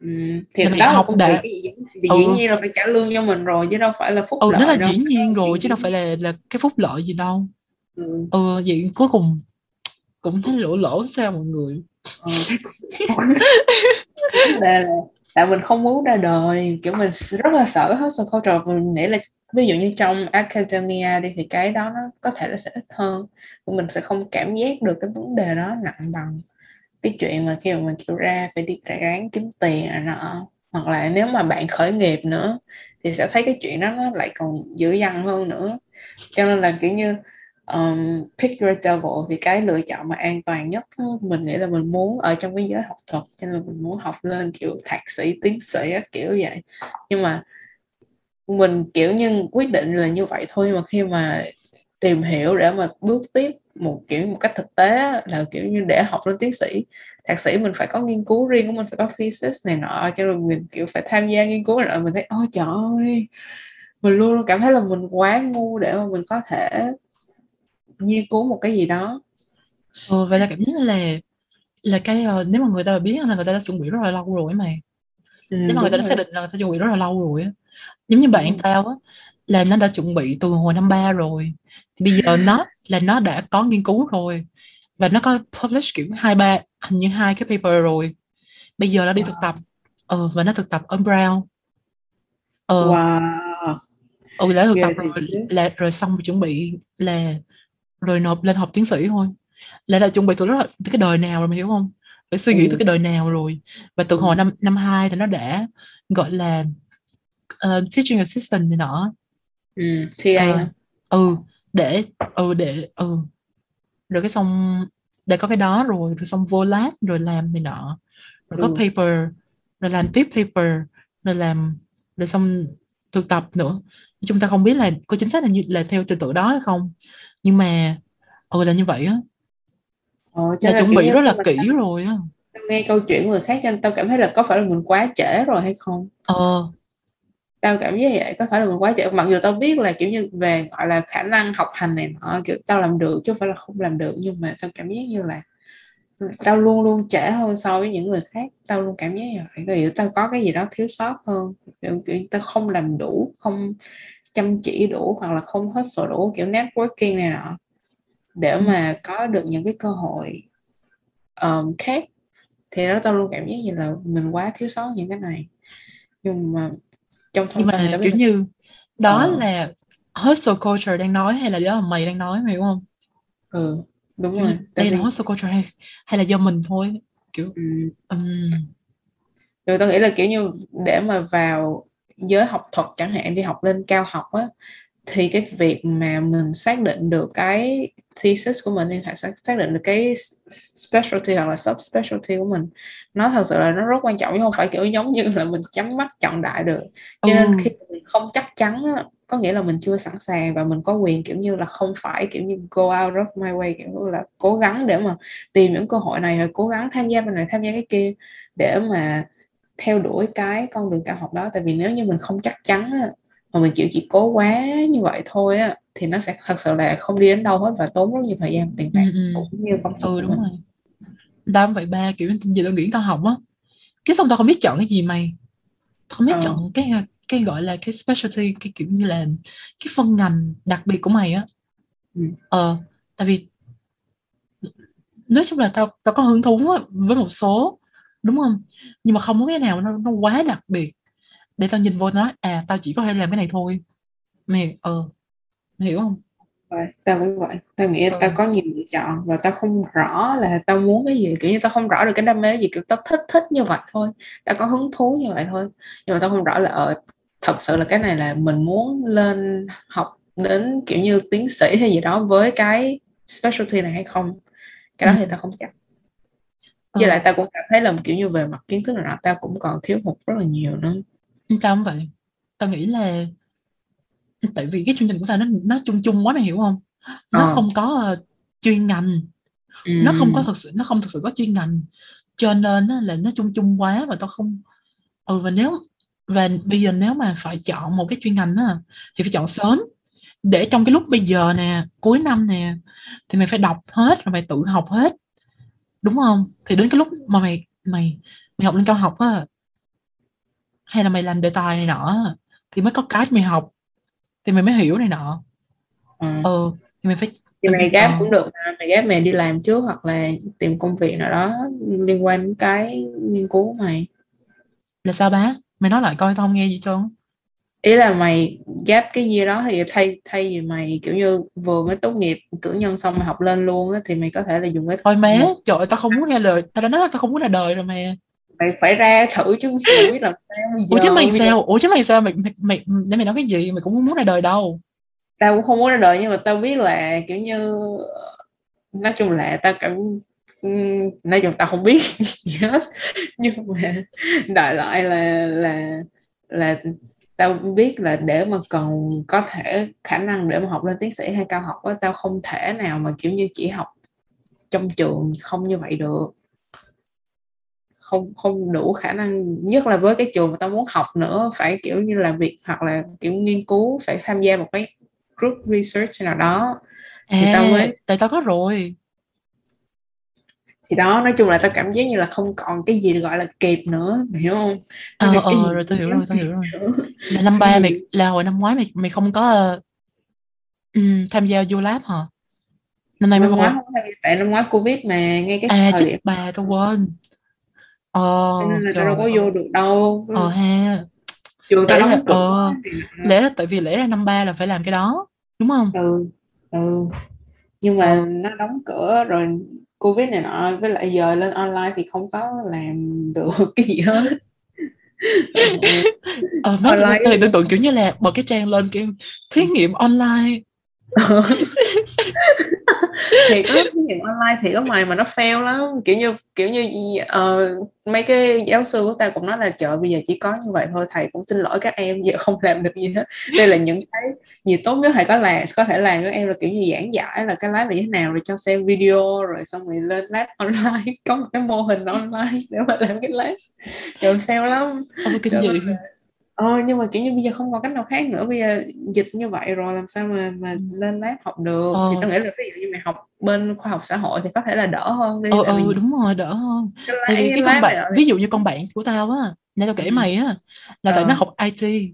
Ừ, thì đó học để thì ừ. dĩ nhiên là phải trả lương cho mình rồi chứ đâu phải là phúc ừ, lợi nó là đâu. dĩ nhiên rồi chứ đâu phải là là cái phúc lợi gì đâu. Ừ, ừ vậy cuối cùng cũng thấy lỗ lỗ sao mọi người? Ừ. là tại mình không muốn ra đời. Kiểu mình rất là sợ hustle culture. Mình nghĩ là ví dụ như trong academia đi thì cái đó nó có thể là sẽ ít hơn. Mình sẽ không cảm giác được cái vấn đề đó nặng bằng cái chuyện mà khi mà mình kiểu ra phải đi ráng kiếm tiền rồi nọ. Hoặc là nếu mà bạn khởi nghiệp nữa thì sẽ thấy cái chuyện đó nó lại còn dữ dằn hơn nữa. Cho nên là kiểu như um, pick your devil thì cái lựa chọn mà an toàn nhất mình nghĩ là mình muốn ở trong cái giới học thuật. Cho nên là mình muốn học lên kiểu thạc sĩ tiến sĩ các kiểu vậy. Nhưng mà mình kiểu như quyết định là như vậy thôi. Mà khi mà tìm hiểu để mà bước tiếp một kiểu một cách thực tế là kiểu như để học lên tiến sĩ. Thạc sĩ mình phải có nghiên cứu riêng của mình phải có thesis này nọ cho nên mình kiểu phải tham gia nghiên cứu rồi mình thấy ôi trời ơi! Mình luôn cảm thấy là mình quá ngu để mà mình có thể nghiên cứu một cái gì đó. Ừ, vậy là cảm giác là là cái uh, nếu mà người ta biết là người ta đã chuẩn bị rất là lâu rồi mà ừ, nếu mà người ta đã xác định là người ta chuẩn bị rất là lâu rồi giống như bạn ừ. tao á là nó đã chuẩn bị từ hồi năm ba rồi. Thì bây giờ nó là nó đã có nghiên cứu rồi và nó có publish kiểu hai ba hình như hai cái paper rồi. Bây giờ nó đi wow. thực tập ừ, và nó thực tập ở Brown. Ừ. wow. Ừ đã thực tập rồi là rồi xong rồi chuẩn bị là rồi nộp lên học tiến sĩ thôi. Là đã chuẩn bị từ rất là từ cái đời nào rồi mày hiểu không? Phải suy nghĩ ừ. từ cái đời nào rồi. Và từ ừ. hồi năm năm hai thì nó đã gọi là uh, teaching assistant này nọ ừ TA uh, ừ để ừ để ừ. Rồi cái xong để có cái đó rồi rồi xong vô lab rồi làm này nọ. Rồi có ừ. paper rồi làm tiếp paper rồi làm rồi xong thực tập nữa. Chúng ta không biết là có chính xác là như là theo trình tự đó hay không. Nhưng mà ừ là như vậy á. Ờ, là chuẩn bị rất là kỹ rồi á. Nghe câu chuyện người khác cho nên tao cảm thấy là có phải là mình quá trễ rồi hay không? Ờ tao cảm giác vậy có phải là mình quá trễ mặc dù tao biết là kiểu như về gọi là khả năng học hành này nọ kiểu tao làm được chứ không phải là không làm được nhưng mà tao cảm giác như là tao luôn luôn trễ hơn so với những người khác. Tao luôn cảm giác như vậy. Kiểu tao có cái gì đó thiếu sót hơn kiểu, kiểu tao không làm đủ không chăm chỉ đủ hoặc là không hết sổ đủ kiểu networking này nọ để ừ. mà có được những cái cơ hội um, khác. Thì đó tao luôn cảm giác như là mình quá thiếu sót những cái này. Nhưng mà trong nhưng mà kiểu như đó ờ. là hustle culture đang nói hay là đó là mày đang nói mày đúng không ừ đúng kiểu rồi đây là hustle culture hay hay là do mình thôi kiểu ừ. um... rồi tao nghĩ là kiểu như để mà vào giới học thuật chẳng hạn đi học lên cao học á thì cái việc mà mình xác định được cái thesis của mình hay xác, xác định được cái specialty hoặc là subspecialty của mình nó thật sự là nó rất quan trọng chứ không phải kiểu giống như là mình chấm mắt chọn đại được. Cho nên khi mình không chắc chắn á, có nghĩa là mình chưa sẵn sàng và mình có quyền kiểu như là không phải kiểu như go out of my way kiểu như là cố gắng để mà tìm những cơ hội này rồi cố gắng tham gia bên này tham gia cái kia để mà theo đuổi cái con đường cao học đó. Tại vì nếu như mình không chắc chắn mà mình chịu chỉ cố quá như vậy thôi á thì nó sẽ thật sự là không đi đến đâu hết và tốn rất nhiều thời gian tiền bạc ừ, cũng như công sức ừ, đúng rồi. Đam vậy ba kiểu gì tao nghĩ tao học á cái xong tao không biết chọn cái gì mày không biết ờ. chọn cái cái gọi là cái specialty cái kiểu như là cái phân ngành đặc biệt của mày á. Ừ. ờ tại vì nói chung là tao tao có hứng thú với một số đúng không? Nhưng mà không có cái nào nó, nó quá đặc biệt để tao nhìn vô nói à tao chỉ có thể làm cái này thôi. Mày ờ mày hiểu không? Tao cũng vậy tao nghĩ ừ. tao có nhiều lựa chọn và tao không rõ là tao muốn cái gì. Kiểu như tao không rõ được cái đam mê gì kiểu tao thích thích như vậy thôi. Tao có hứng thú như vậy thôi. Nhưng mà tao không rõ là ờ thật sự là cái này là mình muốn lên học đến kiểu như tiến sĩ hay gì đó với cái specialty này hay không. Cái đó ừ. thì tao không chắc. Với ừ. lại tao cũng cảm thấy là kiểu như về mặt kiến thức nào tao cũng còn thiếu hụt rất là nhiều nữa không vậy. Tao nghĩ là tại vì cái chương trình của tao nó nó chung chung quá mày hiểu không? Nó ờ. không có uh, chuyên ngành. Ừ. nó không có thực sự nó không thực sự có chuyên ngành. Cho nên là nó chung chung quá và tao không ừ và nếu và bây giờ nếu mà phải chọn một cái chuyên ngành á thì phải chọn sớm. Để trong cái lúc bây giờ nè cuối năm nè thì mày phải đọc hết rồi mày tự học hết. Đúng không? Thì đến cái lúc mà mày mày mày học lên cao học á hay là mày làm đề tài này nọ thì mới có cái mày học. Thì mày mới hiểu này nọ. Ừ, ừ thì mày phải thì mày ghép cũng được mà mày ghép mày đi làm trước hoặc là tìm công việc nào đó liên quan đến cái nghiên cứu của mày. Là sao bá? Mày nói lại coi tao không nghe gì trơn. Ý là mày ghép cái gì đó thì thay thay vì mày kiểu như vừa mới tốt nghiệp cử nhân xong mày học lên luôn á thì mày có thể là dùng cái thôi má trời ơi tao không muốn nghe lời. Tao đã nói là tao không muốn ra đời rồi mày mày phải ra thử chứ mày biết làm sao. Bây giờ ủa chứ mày sao? Ủa chứ mày sao? Mày mày mày để mày nói cái gì? Mày cũng không muốn ra đời đâu. Tao cũng không muốn ra đời nhưng mà tao biết là kiểu như nói chung là tao cảm nói chung tao không biết gì hết. Nhưng mà đại loại là là là tao biết là để mà cần có thể khả năng để mà học lên tiến sĩ hay cao học á tao không thể nào mà kiểu như chỉ học trong trường không như vậy được không không đủ khả năng nhất là với cái trường mà tao muốn học nữa phải kiểu như là việc hoặc là kiểu nghiên cứu phải tham gia một cái group research nào đó. À, thì tao mới tại tao có rồi. Thì đó nói chung là tao cảm giác như là không còn cái gì gọi là kịp nữa hiểu không? Ờ ờ rồi tao hiểu rồi tao hiểu rồi. là năm ba mày là hồi năm ngoái mày mày không có um, tham gia vô lab hả? Năm nay mới năm ngoái không tại năm ngoái covid mà ngay cái à thời điểm bà tao quên ờ nên là tao đâu có vô được đâu. Ờ ha. Trường tao đóng cửa ờ, lẽ là tại vì lẽ ra năm ba là phải làm cái đó đúng không? Ừ ừ. Nhưng mà nó đóng cửa rồi covid này nọ với lại giờ lên online thì không có làm được cái gì hết. Ờ, online thì tưởng tượng kiểu như là bật cái trang lên kiểu thí nghiệm online thì có thí nghiệm online thì có mày mà nó fail lắm. Kiểu như kiểu như uh, mấy cái giáo sư của ta cũng nói là chợ bây giờ chỉ có như vậy thôi thầy cũng xin lỗi các em giờ không làm được gì hết. Đây là những cái gì tốt nhất thầy có làm có thể làm với em là kiểu như giảng giải là cái lab là như thế nào rồi cho xem video rồi xong rồi lên lab online có một cái mô hình online để mà làm cái lab. Rồi fail lắm. Ôi, kinh dị ờ nhưng mà kiểu như bây giờ không còn cách nào khác nữa bây giờ dịch như vậy rồi làm sao mà mà lên lab học được ờ. thì tôi nghĩ là ví dụ như mày học bên khoa học xã hội thì có thể là đỡ hơn đi ờ, ờ đúng rồi đỡ hơn cái tại vì cái con bạn ví dụ như con bạn của tao á nãy tao kể ừ. mày á là ờ. tại nó học IT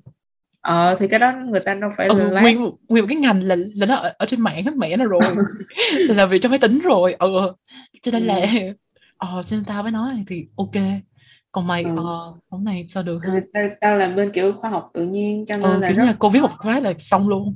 ờ thì cái đó người ta đâu phải ừ, là nguyên nguyên một cái ngành là là nó ở, ở trên mạng hết mẹ nó rồi là vì trong máy tính rồi ừ cho nên ừ. là ờ cho nên tao mới nói thì ok còn mày ừ. ờ hôm nay sao được ha? tao, tao làm bên kiểu khoa học tự nhiên cho nên ừ, là kiểu rất... như covid một cái là xong luôn.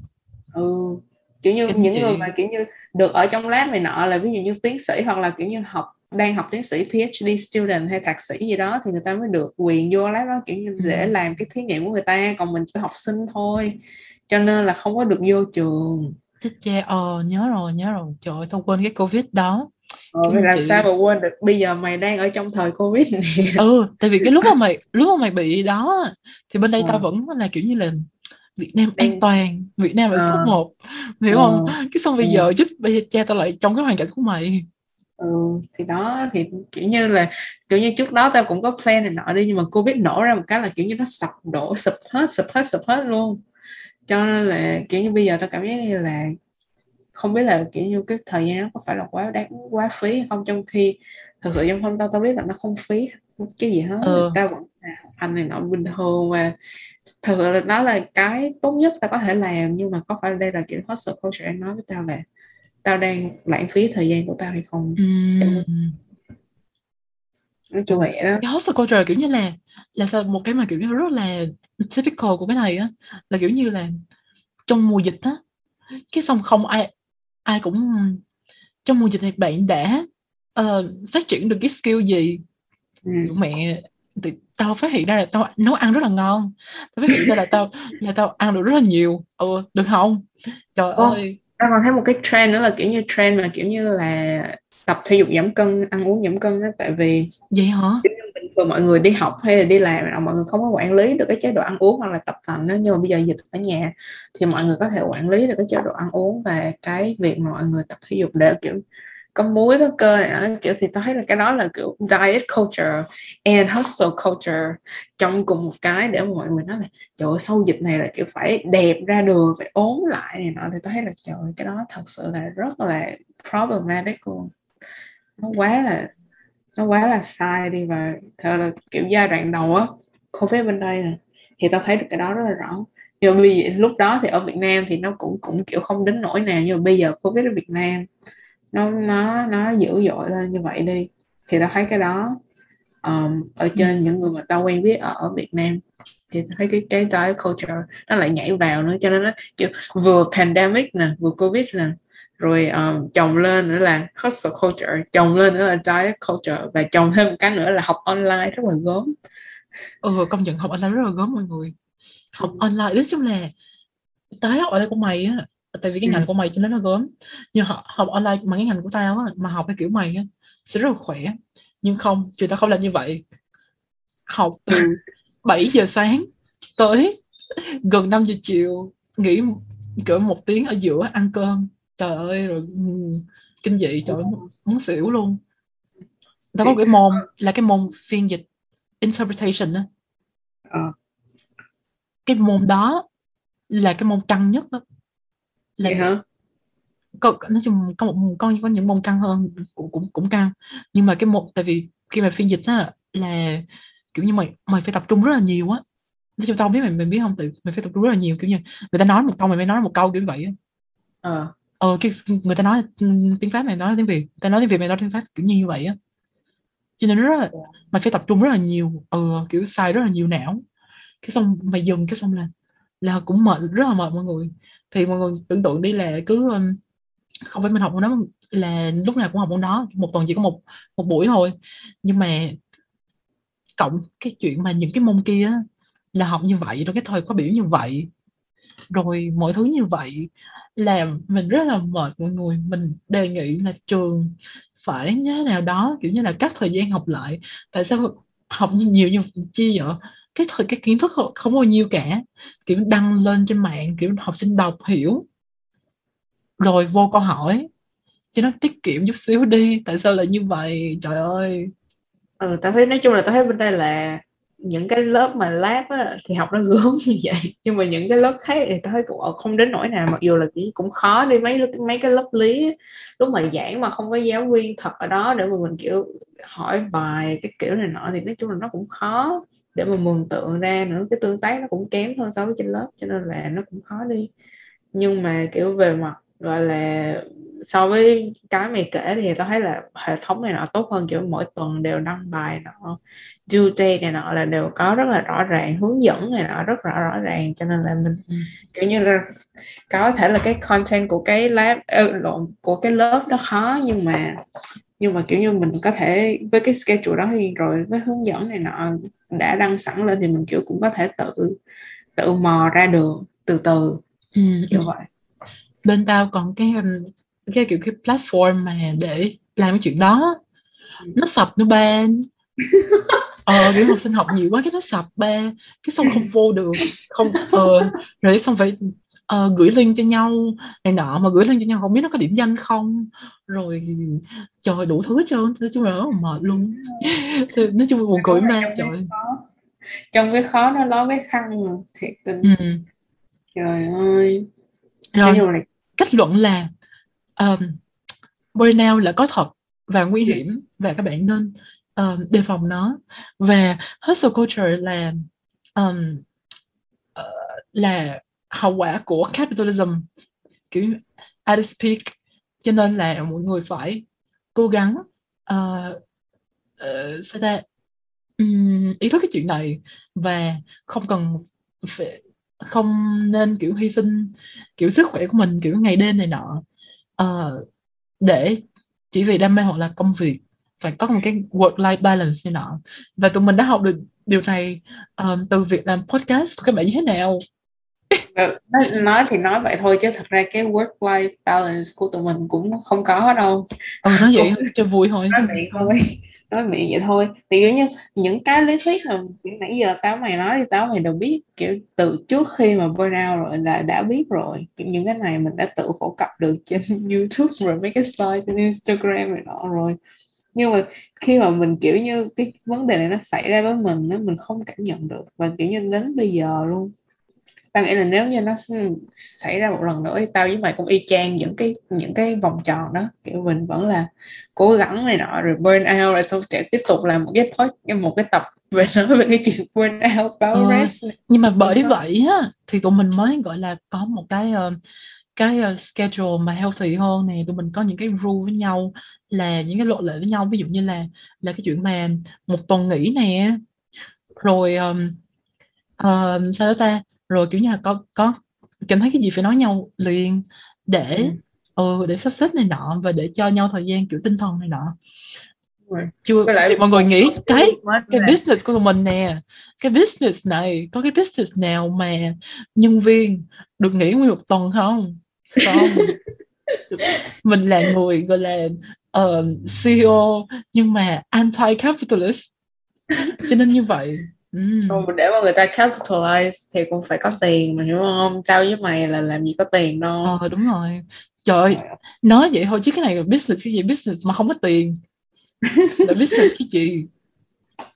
Ừ kiểu như Kinh những người mà kiểu như được ở trong lab này nọ là ví dụ như tiến sĩ hoặc là kiểu như học đang học tiến sĩ PhD student hay thạc sĩ gì đó thì người ta mới được quyền vô lab đó kiểu như ừ. để làm cái thí nghiệm của người ta còn mình chỉ học sinh thôi cho nên là không có được vô trường. Chết cha ờ nhớ rồi nhớ rồi. Trời ơi tao quên cái covid đó Ờ, mày làm chị... sao mà quên được bây giờ mày đang ở trong thời covid này ừ tại vì cái lúc mà mày lúc mà mày bị đó thì bên đây ờ. tao vẫn là kiểu như là Việt Nam an toàn Việt Nam là ờ. số một hiểu ờ. không cái xong bây ừ. giờ giúp bây giờ cha tao lại trong cái hoàn cảnh của mày ừ thì đó thì kiểu như là kiểu như trước đó tao cũng có plan này nọ đi nhưng mà covid nổ ra một cái là kiểu như nó sập đổ sụp hết sụp hết sụp hết luôn cho nên là kiểu như bây giờ tao cảm giác như là không biết là kiểu như cái thời gian nó có phải là quá đáng quá phí hay không? Trong khi thật sự trong không tao tao biết là nó không phí cái gì hết. Ừ. tao vẫn là anh này nọ bình thường và thật sự là đó là cái tốt nhất tao có thể làm. Nhưng mà có phải đây là kiểu hustle culture em nói với tao là tao đang lãng phí thời gian của tao hay không? Ừ. nói chung vậy đó. Cái hustle culture kiểu như là là sao? Một cái mà kiểu như rất là typical của cái này á là kiểu như là trong mùa dịch á cái xong không ai ai cũng trong mùa dịch này bạn đã uh, phát triển được cái skill gì? Ừ. mẹ thì tao phát hiện ra là tao nấu ăn rất là ngon. Tao phát hiện ra là tao là tao ăn được rất là nhiều. Ừ được không? Trời Ô, ơi. tao còn thấy một cái trend nữa là kiểu như trend mà kiểu như là tập thể dục giảm cân ăn uống giảm cân á tại vì vậy hả thường mọi người đi học hay là đi làm là mọi người không có quản lý được cái chế độ ăn uống hoặc là tập thành đó nhưng mà bây giờ dịch ở nhà thì mọi người có thể quản lý được cái chế độ ăn uống và cái việc mà mọi người tập thể dục để kiểu có muối có cơ này đó kiểu thì tôi thấy là cái đó là kiểu diet culture and hustle culture trong cùng một cái để mọi người nói là trời ơi, sau dịch này là kiểu phải đẹp ra đường phải ốm lại này nọ. Thì tôi thấy là trời cái đó thật sự là rất là problematic luôn. Nó quá là nó quá là sai đi và thật là kiểu giai đoạn đầu á covid bên đây nè thì tao thấy được cái đó rất là rõ. Nhưng mà bây lúc đó thì ở Việt Nam thì nó cũng cũng kiểu không đến nỗi nào nhưng mà bây giờ covid ở Việt Nam nó nó nó dữ dội lên như vậy đi. Thì tao thấy cái đó um, ở trên những người mà tao quen biết ở, ở Việt Nam thì thấy cái cái diet culture nó lại nhảy vào nữa. Cho nên nó kiểu vừa pandemic nè vừa covid nè rồi um, chồng lên nữa là hustle culture chồng lên nữa là diet culture và chồng thêm một cái nữa là học online rất là gớm. Ừ công nhận học online rất là gớm mọi người. Học ừ. online nói chung là tới học online của mày á tại vì cái ừ. ngành của mày cho nên nó gớm. Nhưng học, học online mà cái ngành của tao á mà học cái kiểu mày á sẽ rất là khỏe. Nhưng không chuyện tao không làm như vậy. Học từ 7 giờ sáng tới gần 5 giờ chiều nghỉ cỡ một tiếng ở giữa ăn cơm trời ơi rồi ừ, kinh dị trời muốn xỉu luôn. Đó có cái môn là cái môn phiên dịch interpretation đó. Ờ. cái môn đó là cái môn căng nhất đó. là vậy hả? có, nói chung có một có, có những môn căng hơn cũng cũng cũng căng. Nhưng mà cái một tại vì khi mà phiên dịch á là kiểu như mày mày phải tập trung rất là nhiều á. Nói chung tao không biết mày mày biết không? Tự mày phải tập trung rất là nhiều kiểu như người ta nói một câu mày phải nói một câu kiểu vậy á. Ờ ờ cái người ta nói ừm, tiếng pháp mày nói tiếng việt người ta nói tiếng việt mày nói tiếng pháp kiểu như vậy á. Cho nên rất là mày phải tập trung rất là nhiều ờ kiểu xài rất là nhiều não. Cái xong mày dừng cái xong là là cũng mệt rất là mệt mọi người. Thì mọi người tưởng tượng đi là cứ um, không phải mình học môn đó là lúc nào cũng học môn đó một tuần chỉ có một một buổi thôi. Nhưng mà cộng cái chuyện mà những cái môn kia là học như vậy rồi cái thời khóa biểu như vậy rồi mọi thứ như vậy làm mình rất là mệt mọi người. Mình đề nghị là trường phải như thế nào đó, kiểu như là, cắt thời gian học lại. Tại sao học nhiều như chi vậy? Cái thời, cái kiến thức không- không bao nhiêu cả. Kiểu đăng lên trên mạng, kiểu học sinh đọc hiểu. Rồi vô câu hỏi, cho nó tiết kiệm chút xíu đi. Tại sao lại như vậy? Trời ơi! Ừ tao thấy, nói chung là tao thấy bên đây là những cái lớp mà lab á, thì học nó gớm như vậy. Nhưng mà những cái lớp khác thì tôi thấy cũng ờ, không đến nỗi nào mặc dù là cũng khó đi mấy mấy cái lớp lý lúc mà giảng mà không có giáo viên thật ở đó để mà mình kiểu hỏi bài cái kiểu này nọ thì nói chung là nó cũng khó để mà mường tượng ra nữa. Cái tương tác nó cũng kém hơn so với trên lớp cho nên là nó cũng khó đi. Nhưng mà kiểu về mặt gọi là so với cái mày kể thì tôi thấy là hệ thống này nọ tốt hơn kiểu mỗi tuần đều đăng bài nọ due date này nọ là đều có rất là rõ ràng hướng dẫn này nọ rất rõ rõ ràng. Cho nên là mình Ừ. kiểu như là có thể là cái content của cái lab ờ, lộn của cái lớp đó khó nhưng mà nhưng mà kiểu như mình có thể với cái schedule đó thì rồi với hướng dẫn này nọ đã đăng sẵn lên thì mình kiểu cũng có thể tự tự mò ra được từ từ. Ừ, kiểu vậy. Bên tao còn cái um, cái kiểu cái platform mà để làm cái chuyện đó. Ừ. nó sập nữa ba ờ kiểu học sinh học nhiều quá cái nó sập ba cái xong không vô được không ờ rồi xong phải ờ, gửi link cho nhau này nọ mà gửi link cho nhau không biết nó có điểm danh không. Rồi trời đủ thứ hết trơn nói chung là rất là mệt luôn. Nói chung là buồn cười ba trời. cái trong cái khó nó ló cái khăn mà thiệt tình. Ừ. trời ơi. Rồi. kết luận là um, burnout là có thật và nguy hiểm và các bạn nên um, đề phòng nó. Và hustle culture là um, uh, là hậu quả của capitalism. Kiểu at its peak cho nên là mọi người phải cố gắng uh, uh, sao ta um, ý thức cái chuyện này và không cần phải không nên kiểu hy sinh kiểu sức khỏe của mình kiểu ngày đêm này nọ uh, để chỉ vì đam mê hoặc là công việc phải có một cái work life balance này nọ. Và tụi mình đã học được điều này um, từ việc làm podcast. Của các bạn như thế nào? Ờ, nói, thì nói vậy thôi chứ thật ra cái work life balance của tụi mình cũng không có đâu. Ừ nói vậy cho vui thôi. nói miệng thôi nói miệng vậy thôi. Thì kiểu như những cái lý thuyết mà nãy giờ tao mày nói thì tao mày đều biết. Kiểu từ trước khi mà burnout rồi là đã biết rồi. Kiểu những cái này mình đã tự phổ cập được trên YouTube rồi mấy cái slide trên Instagram này nọ rồi nhưng mà khi mà mình kiểu như cái vấn đề này nó xảy ra với mình nó mình không cảm nhận được. Và kiểu như đến bây giờ luôn. Tao nghĩ là nếu như nó xảy ra một lần nữa thì tao với mày cũng y chang những cái những cái vòng tròn đó. Kiểu mình vẫn là cố gắng này nọ rồi burn out rồi xong sẽ tiếp tục làm một cái post một cái tập về nói về cái chuyện burn out báo Ờ, rest này. nhưng mà bởi vậy á thì tụi mình mới gọi là có một cái ờ, cái ờ, schedule mà healthy hơn nè tụi mình có những cái rule với nhau là những cái luật lệ với nhau ví dụ như là là cái chuyện mà một tuần nghỉ nè rồi um, um, sao đó ta rồi kiểu như là có có cảm thấy cái gì phải nói nhau liền để ừ. để sắp xếp này nọ và để cho nhau thời gian kiểu tinh thần này nọ Rồi. chưa Với lại mọi người nghĩ cái cái là- business của tụi mình nè cái business này có cái business nào mà nhân viên được nghỉ nguyên một tuần không không. Mình là người gọi là uh, CEO nhưng mà anti capitalist cho nên như vậy. Xong để mà người ta capitalize thì cũng phải có tiền mà hiểu không? Tao với mày là làm gì có tiền đâu. Ờ đúng rồi. Trời nói vậy thôi chứ cái này là business cái gì business mà không có tiền? Là business cái gì?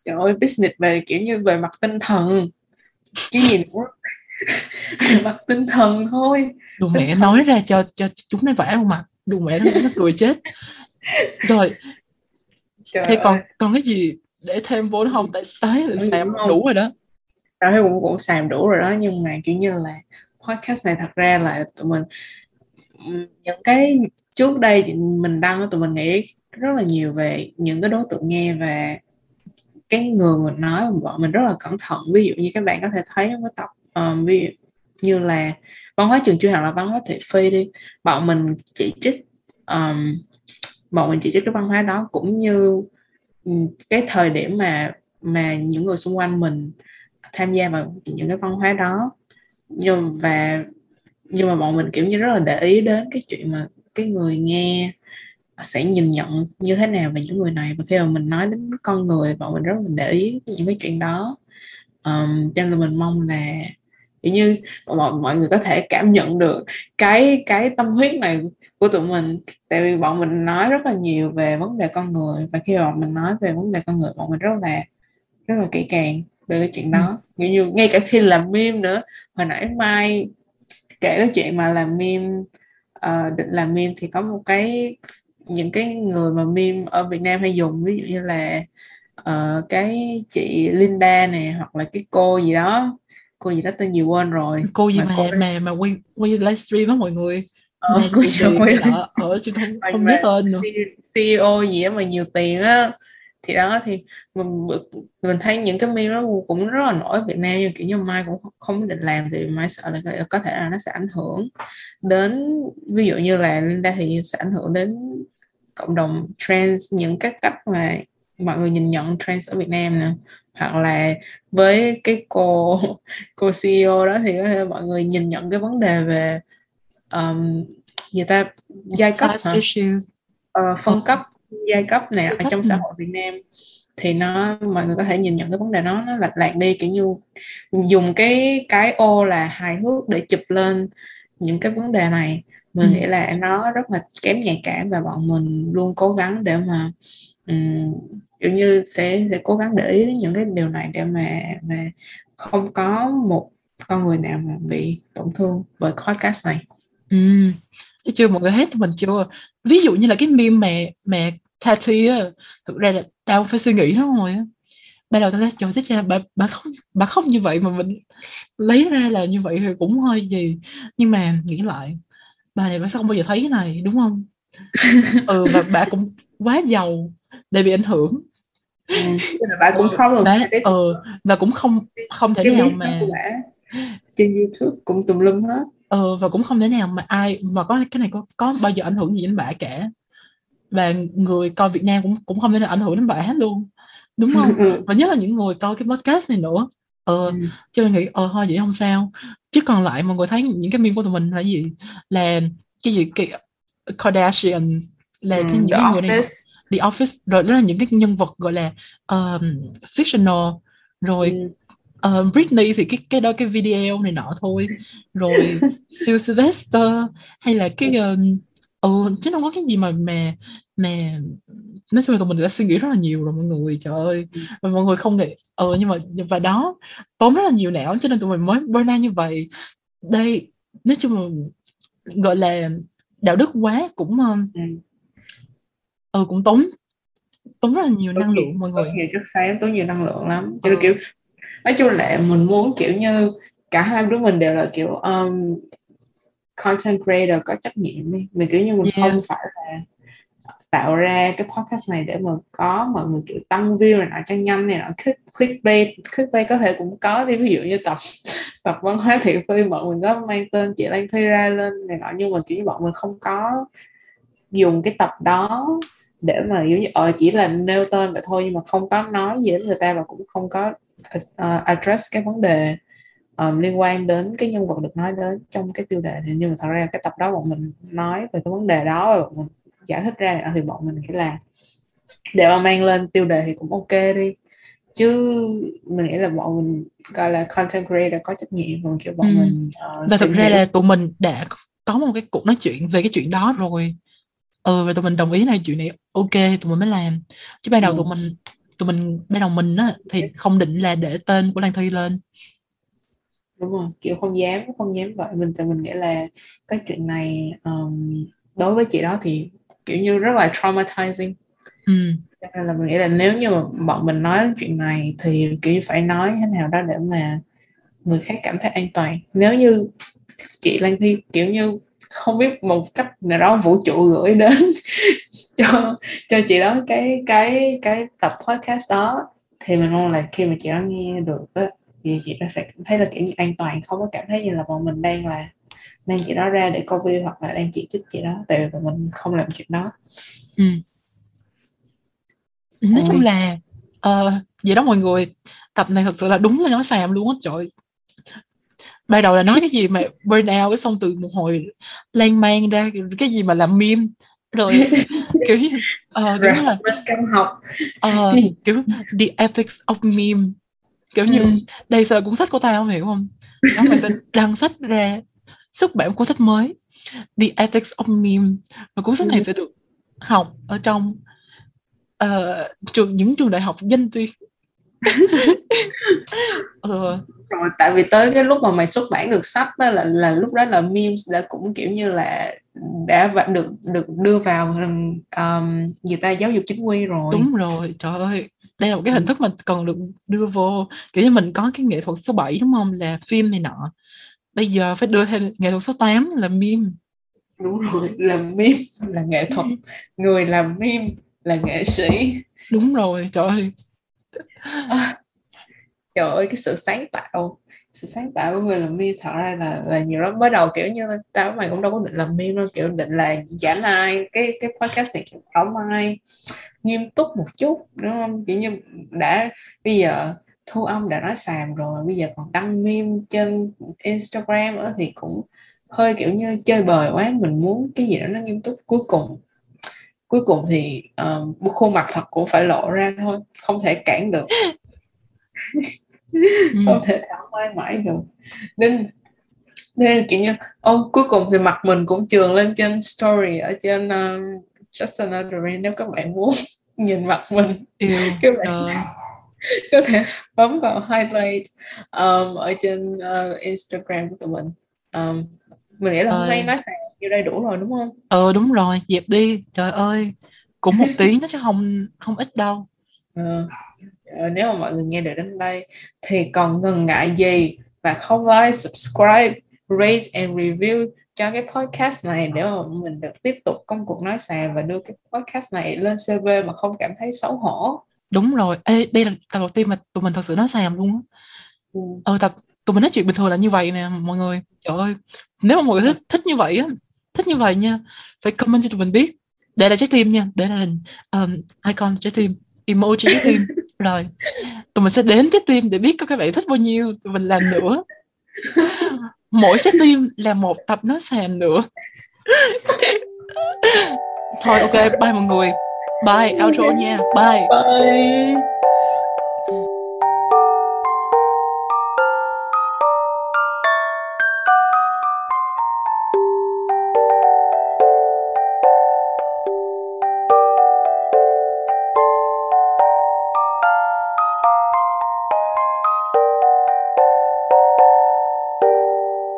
Trời ơi business về kiểu như về mặt tinh thần. Cái gì nữa mặt tinh thần thôi. Tinh mẹ thần. nói ra cho cho chúng nó vãi không mặt đồ mẹ nó, nó cười chết. Rồi. Trời hay còn ơi. còn cái gì để thêm vô nữa không? Tại thấy là xàm đủ rồi đó. Tao thấy cũng cũng xàm đủ rồi đó nhưng mà kiểu như là podcast này thật ra là tụi mình những cái trước đây mình đăng tụi mình nghĩ rất là nhiều về những cái đối tượng nghe và cái người mình nói bọn mình rất là cẩn thận. Ví dụ như các bạn có thể thấy trong cái tập um, ví dụ như là văn hóa trường chuyên hoặc là văn hóa thị phi đi bọn mình chỉ trích um, bọn mình chỉ trích cái văn hóa đó cũng như cái thời điểm mà mà những người xung quanh mình tham gia vào những cái văn hóa đó. Nhưng và nhưng mà bọn mình kiểu như rất là để ý đến cái chuyện mà cái người nghe sẽ nhìn nhận như thế nào về những người này. Và khi mà mình nói đến con người bọn mình rất là để ý những cái chuyện đó. Um, cho nên là mình mong là kiểu như mọi, mọi người có thể cảm nhận được cái cái tâm huyết này của tụi mình. Tại vì bọn mình nói rất là nhiều về vấn đề con người và khi bọn mình nói về vấn đề con người bọn mình rất là rất là kỹ càng về cái chuyện đó. Kiểu như ngay cả khi làm meme nữa hồi nãy mai kể cái chuyện mà làm meme ờ, định làm meme thì có một cái những cái người mà meme ở Việt Nam hay dùng ví dụ như là ờ, cái chị Linda nè hoặc là cái cô gì đó cô gì đó tên gì quên rồi. Cô gì Mà mà cô- mà mà quay quay livestream á mọi người? Ờ, cô nhiều gì quay đó. ở chứ không không nhớ tên nữa. CEO gì á mà nhiều tiền á thì đó thì mình mình thấy những cái meme đó cũng rất là nổi ở Việt Nam nhưng kiểu như Mai cũng không định làm thì Mai sợ là có- thể là nó sẽ ảnh hưởng đến ví dụ như là Linda thì sẽ ảnh hưởng đến cộng đồng trans những cái cách mà mọi người nhìn nhận trans ở Việt Nam nè hoặc là với cái cô cô CEO đó thì có thể mọi người nhìn nhận cái vấn đề về um, gì ta giai cấp hả? issues. Ờ, phân cấp giai cấp này ở trong xã hội Việt Nam. Thì nó mọi người có thể nhìn nhận cái vấn đề đó nó lệch lạc đi kiểu như dùng cái cái ô là hài hước để chụp lên những cái vấn đề này. Mình Ừ. nghĩ là nó rất là kém nhạy cảm và bọn mình luôn cố gắng để mà um, kiểu như sẽ sẽ cố gắng để ý đến những cái điều này để mà mà không có một con người nào mà bị tổn thương bởi podcast này. Ừ. Chưa mọi người hết mình chưa? Ví dụ như là cái meme mà mà Tati á thực ra là tao phải suy nghĩ nó rồi á. Ban đầu tao nói trời chết cha bà bà không bà không như vậy mà mình lấy ra là như vậy thì cũng hơi gì. Nhưng mà nghĩ lại bà này bà sẽ không bao giờ thấy cái này đúng không? Ừ và bà cũng quá giàu để bị ảnh hưởng. Ừ. Là bà cũng không bà cái ừ và cũng không không thể cái nào mà trên YouTube cũng tùm lum hết. Ờ và cũng không thể nào mà ai mà có cái này có có bao giờ ảnh hưởng gì đến bà cả. Và người coi Việt Nam cũng cũng không thể nào ảnh hưởng đến bà hết luôn đúng không? Ừ. và nhất là những người coi cái podcast này nữa. Ờ Ừ. cho nên nghĩ ờ thôi vậy không sao. Chứ còn lại mọi người thấy những cái meme của tụi mình là gì? Là cái gì? Cái Kardashian là cái Ừ, những cái người này The Office rồi đó là những cái nhân vật gọi là um, fictional. Rồi ừ. uh, Britney thì cái cái đó cái video này nọ thôi. Rồi siêu Sylvester hay là cái um, ừ chứ không có cái gì mà mà mà nói chung là tụi mình đã suy nghĩ rất là nhiều rồi mọi người trời ơi. Ừ. và mọi người không nghĩ ờ nhưng mà và đó tốn rất là nhiều não cho nên tụi mình mới burn out như vậy. Đây nói chung là gọi là đạo đức quá cũng um, Ừ. ừ cũng tốn tốn rất là nhiều năng nhiều- lượng mọi người nhiều chất xám tốn nhiều năng lượng lắm cho nên Ờ. kiểu nói chung là mình muốn kiểu như cả hai đứa mình đều là kiểu um, content creator có trách nhiệm đi mình kiểu như mình Yeah. không phải là tạo ra cái podcast này để mà có mọi người kiểu tăng view này nọ cho nhanh này nọ click clickbait clickbait có thể cũng có đi ví dụ như tập tập văn hóa thị phi mọi người có mang tên chị Lan Thi ra lên này nọ nhưng mà kiểu như bọn mình không có dùng cái tập đó để mà giống như ờ chỉ là nêu tên vậy thôi nhưng mà không có nói gì đến người ta và cũng không có uh, address cái vấn đề um, liên quan đến cái nhân vật được nói đến trong cái tiêu đề. Thì nhưng mà thật ra cái tập đó bọn mình nói về cái vấn đề đó và bọn mình giải thích ra thì bọn mình nghĩ là để mà mang lên tiêu đề thì cũng ok đi. Chứ mình nghĩ là bọn mình gọi là content creator có trách nhiệm còn kiểu bọn Ừ. mình uh, và thực ra là tụi mình đã có một cái cuộc nói chuyện về cái chuyện đó rồi ừ và tụi mình đồng ý là chuyện này ok tụi mình mới làm. Chứ ban đầu Ừ. tụi mình tụi mình ban đầu mình á thì không định là để tên của Lan Thi lên. Đúng rồi kiểu không dám không dám vậy. Mình tại mình nghĩ là cái chuyện này um, đối với chị đó thì kiểu như rất là traumatizing. Ừ. Cho nên là mình nghĩ là nếu như mà bọn mình nói chuyện này thì kiểu phải nói thế nào đó để mà người khác cảm thấy an toàn. Nếu như chị Lan Thi kiểu như không biết một cách nào đó vũ trụ gửi đến cho cho chị đó cái cái cái tập podcast đó. Thì mình mong là khi mà chị đó nghe được á, thì chị đó sẽ cảm thấy là kiểu như an toàn không có cảm thấy như là bọn mình đang là mang chị đó ra để view hoặc là đang chỉ trích chị đó tại vì bọn mình không làm chuyện đó. Ừ. Nói chung là ờ vậy đó mọi người. Tập này thật sự là đúng là nói xàm luôn á trời ban đầu là nói cái gì mà burn out cái xong từ một hồi lan man ra cái gì mà làm meme. Rồi. Kiểu như ờ kiểu như là căm học. ờ, kiểu the ethics of meme. Kiểu như Ừ. đây là cuốn sách của tao không hiểu không? Đó mày sẽ đăng sách ra xuất bản cuốn sách mới. The ethics of meme. Và cuốn sách này Ừ. sẽ được học ở trong ờ, trường những trường đại học danh tiếng ờ, rồi tại vì tới cái lúc mà mày xuất bản được sách đó là là lúc đó là memes đã cũng kiểu như là đã được được đưa vào um, người ta giáo dục chính quy rồi. Đúng rồi trời ơi. Đây là một cái hình thức mà cần được đưa vô. Kiểu như mình có cái nghệ thuật số 7 đúng không? Là phim này nọ. Bây giờ phải đưa thêm nghệ thuật số 8 là meme. Đúng rồi là meme là nghệ thuật. Người làm meme là nghệ sĩ. Đúng rồi trời ơi. À, trời ơi cái sự sáng tạo sự sáng tạo của người làm meme thật ra là là nhiều lắm mới đầu kiểu như tao mày cũng đâu có định làm meme đâu kiểu định là giảm ai cái cái podcast này kiểu không ai nghiêm túc một chút đúng không? Kiểu như đã bây giờ thu âm đã nói xàm rồi bây giờ còn đăng meme trên Instagram nữa thì cũng hơi kiểu như chơi bời quá mình muốn cái gì đó nó nghiêm túc. Cuối cùng cuối cùng thì uh, khuôn mặt thật cũng phải lộ ra thôi không thể cản được. Ừ. không thể thảo mai mãi được. Nên nên kiểu như ô cuối cùng thì mặt mình cũng trường lên trên story ở trên um, Just Another Rain nếu các bạn muốn nhìn mặt mình. Yêu các bạn trời có thể bấm vào highlight um, ở trên uh, Instagram của tụi mình. Um, mình nghĩ là hôm nay nói xài như đây đủ rồi đúng không? Ờ đúng rồi dẹp đi. Trời ơi cũng một tiếng chứ không không ít đâu. Ờ, nếu mà mọi người nghe được đến đây thì còn ngần ngại gì và không like, subscribe, rate and review cho cái podcast này để mà mình được tiếp tục công cuộc nói xàm và đưa cái podcast này lên CV mà không cảm thấy xấu hổ. đúng rồi. Ê, đây là tập đầu tiên mà tụi mình thật sự nói xàm luôn á. Ừ. ờ tập tụi mình nói chuyện bình thường là như vậy nè mọi người. Trời ơi nếu mà mọi người thích thích như vậy á thích như vậy nha phải comment cho tụi mình biết. Để là trái tim nha để là hình um, icon trái tim emoji trái tim rồi, tụi mình sẽ đếm trái tim để biết có các bạn thích bao nhiêu, tụi mình làm nữa. Mỗi trái tim là một tập nó xèm nữa. Thôi, ok, bye mọi người. Bye, outro nha. Bye. Bye.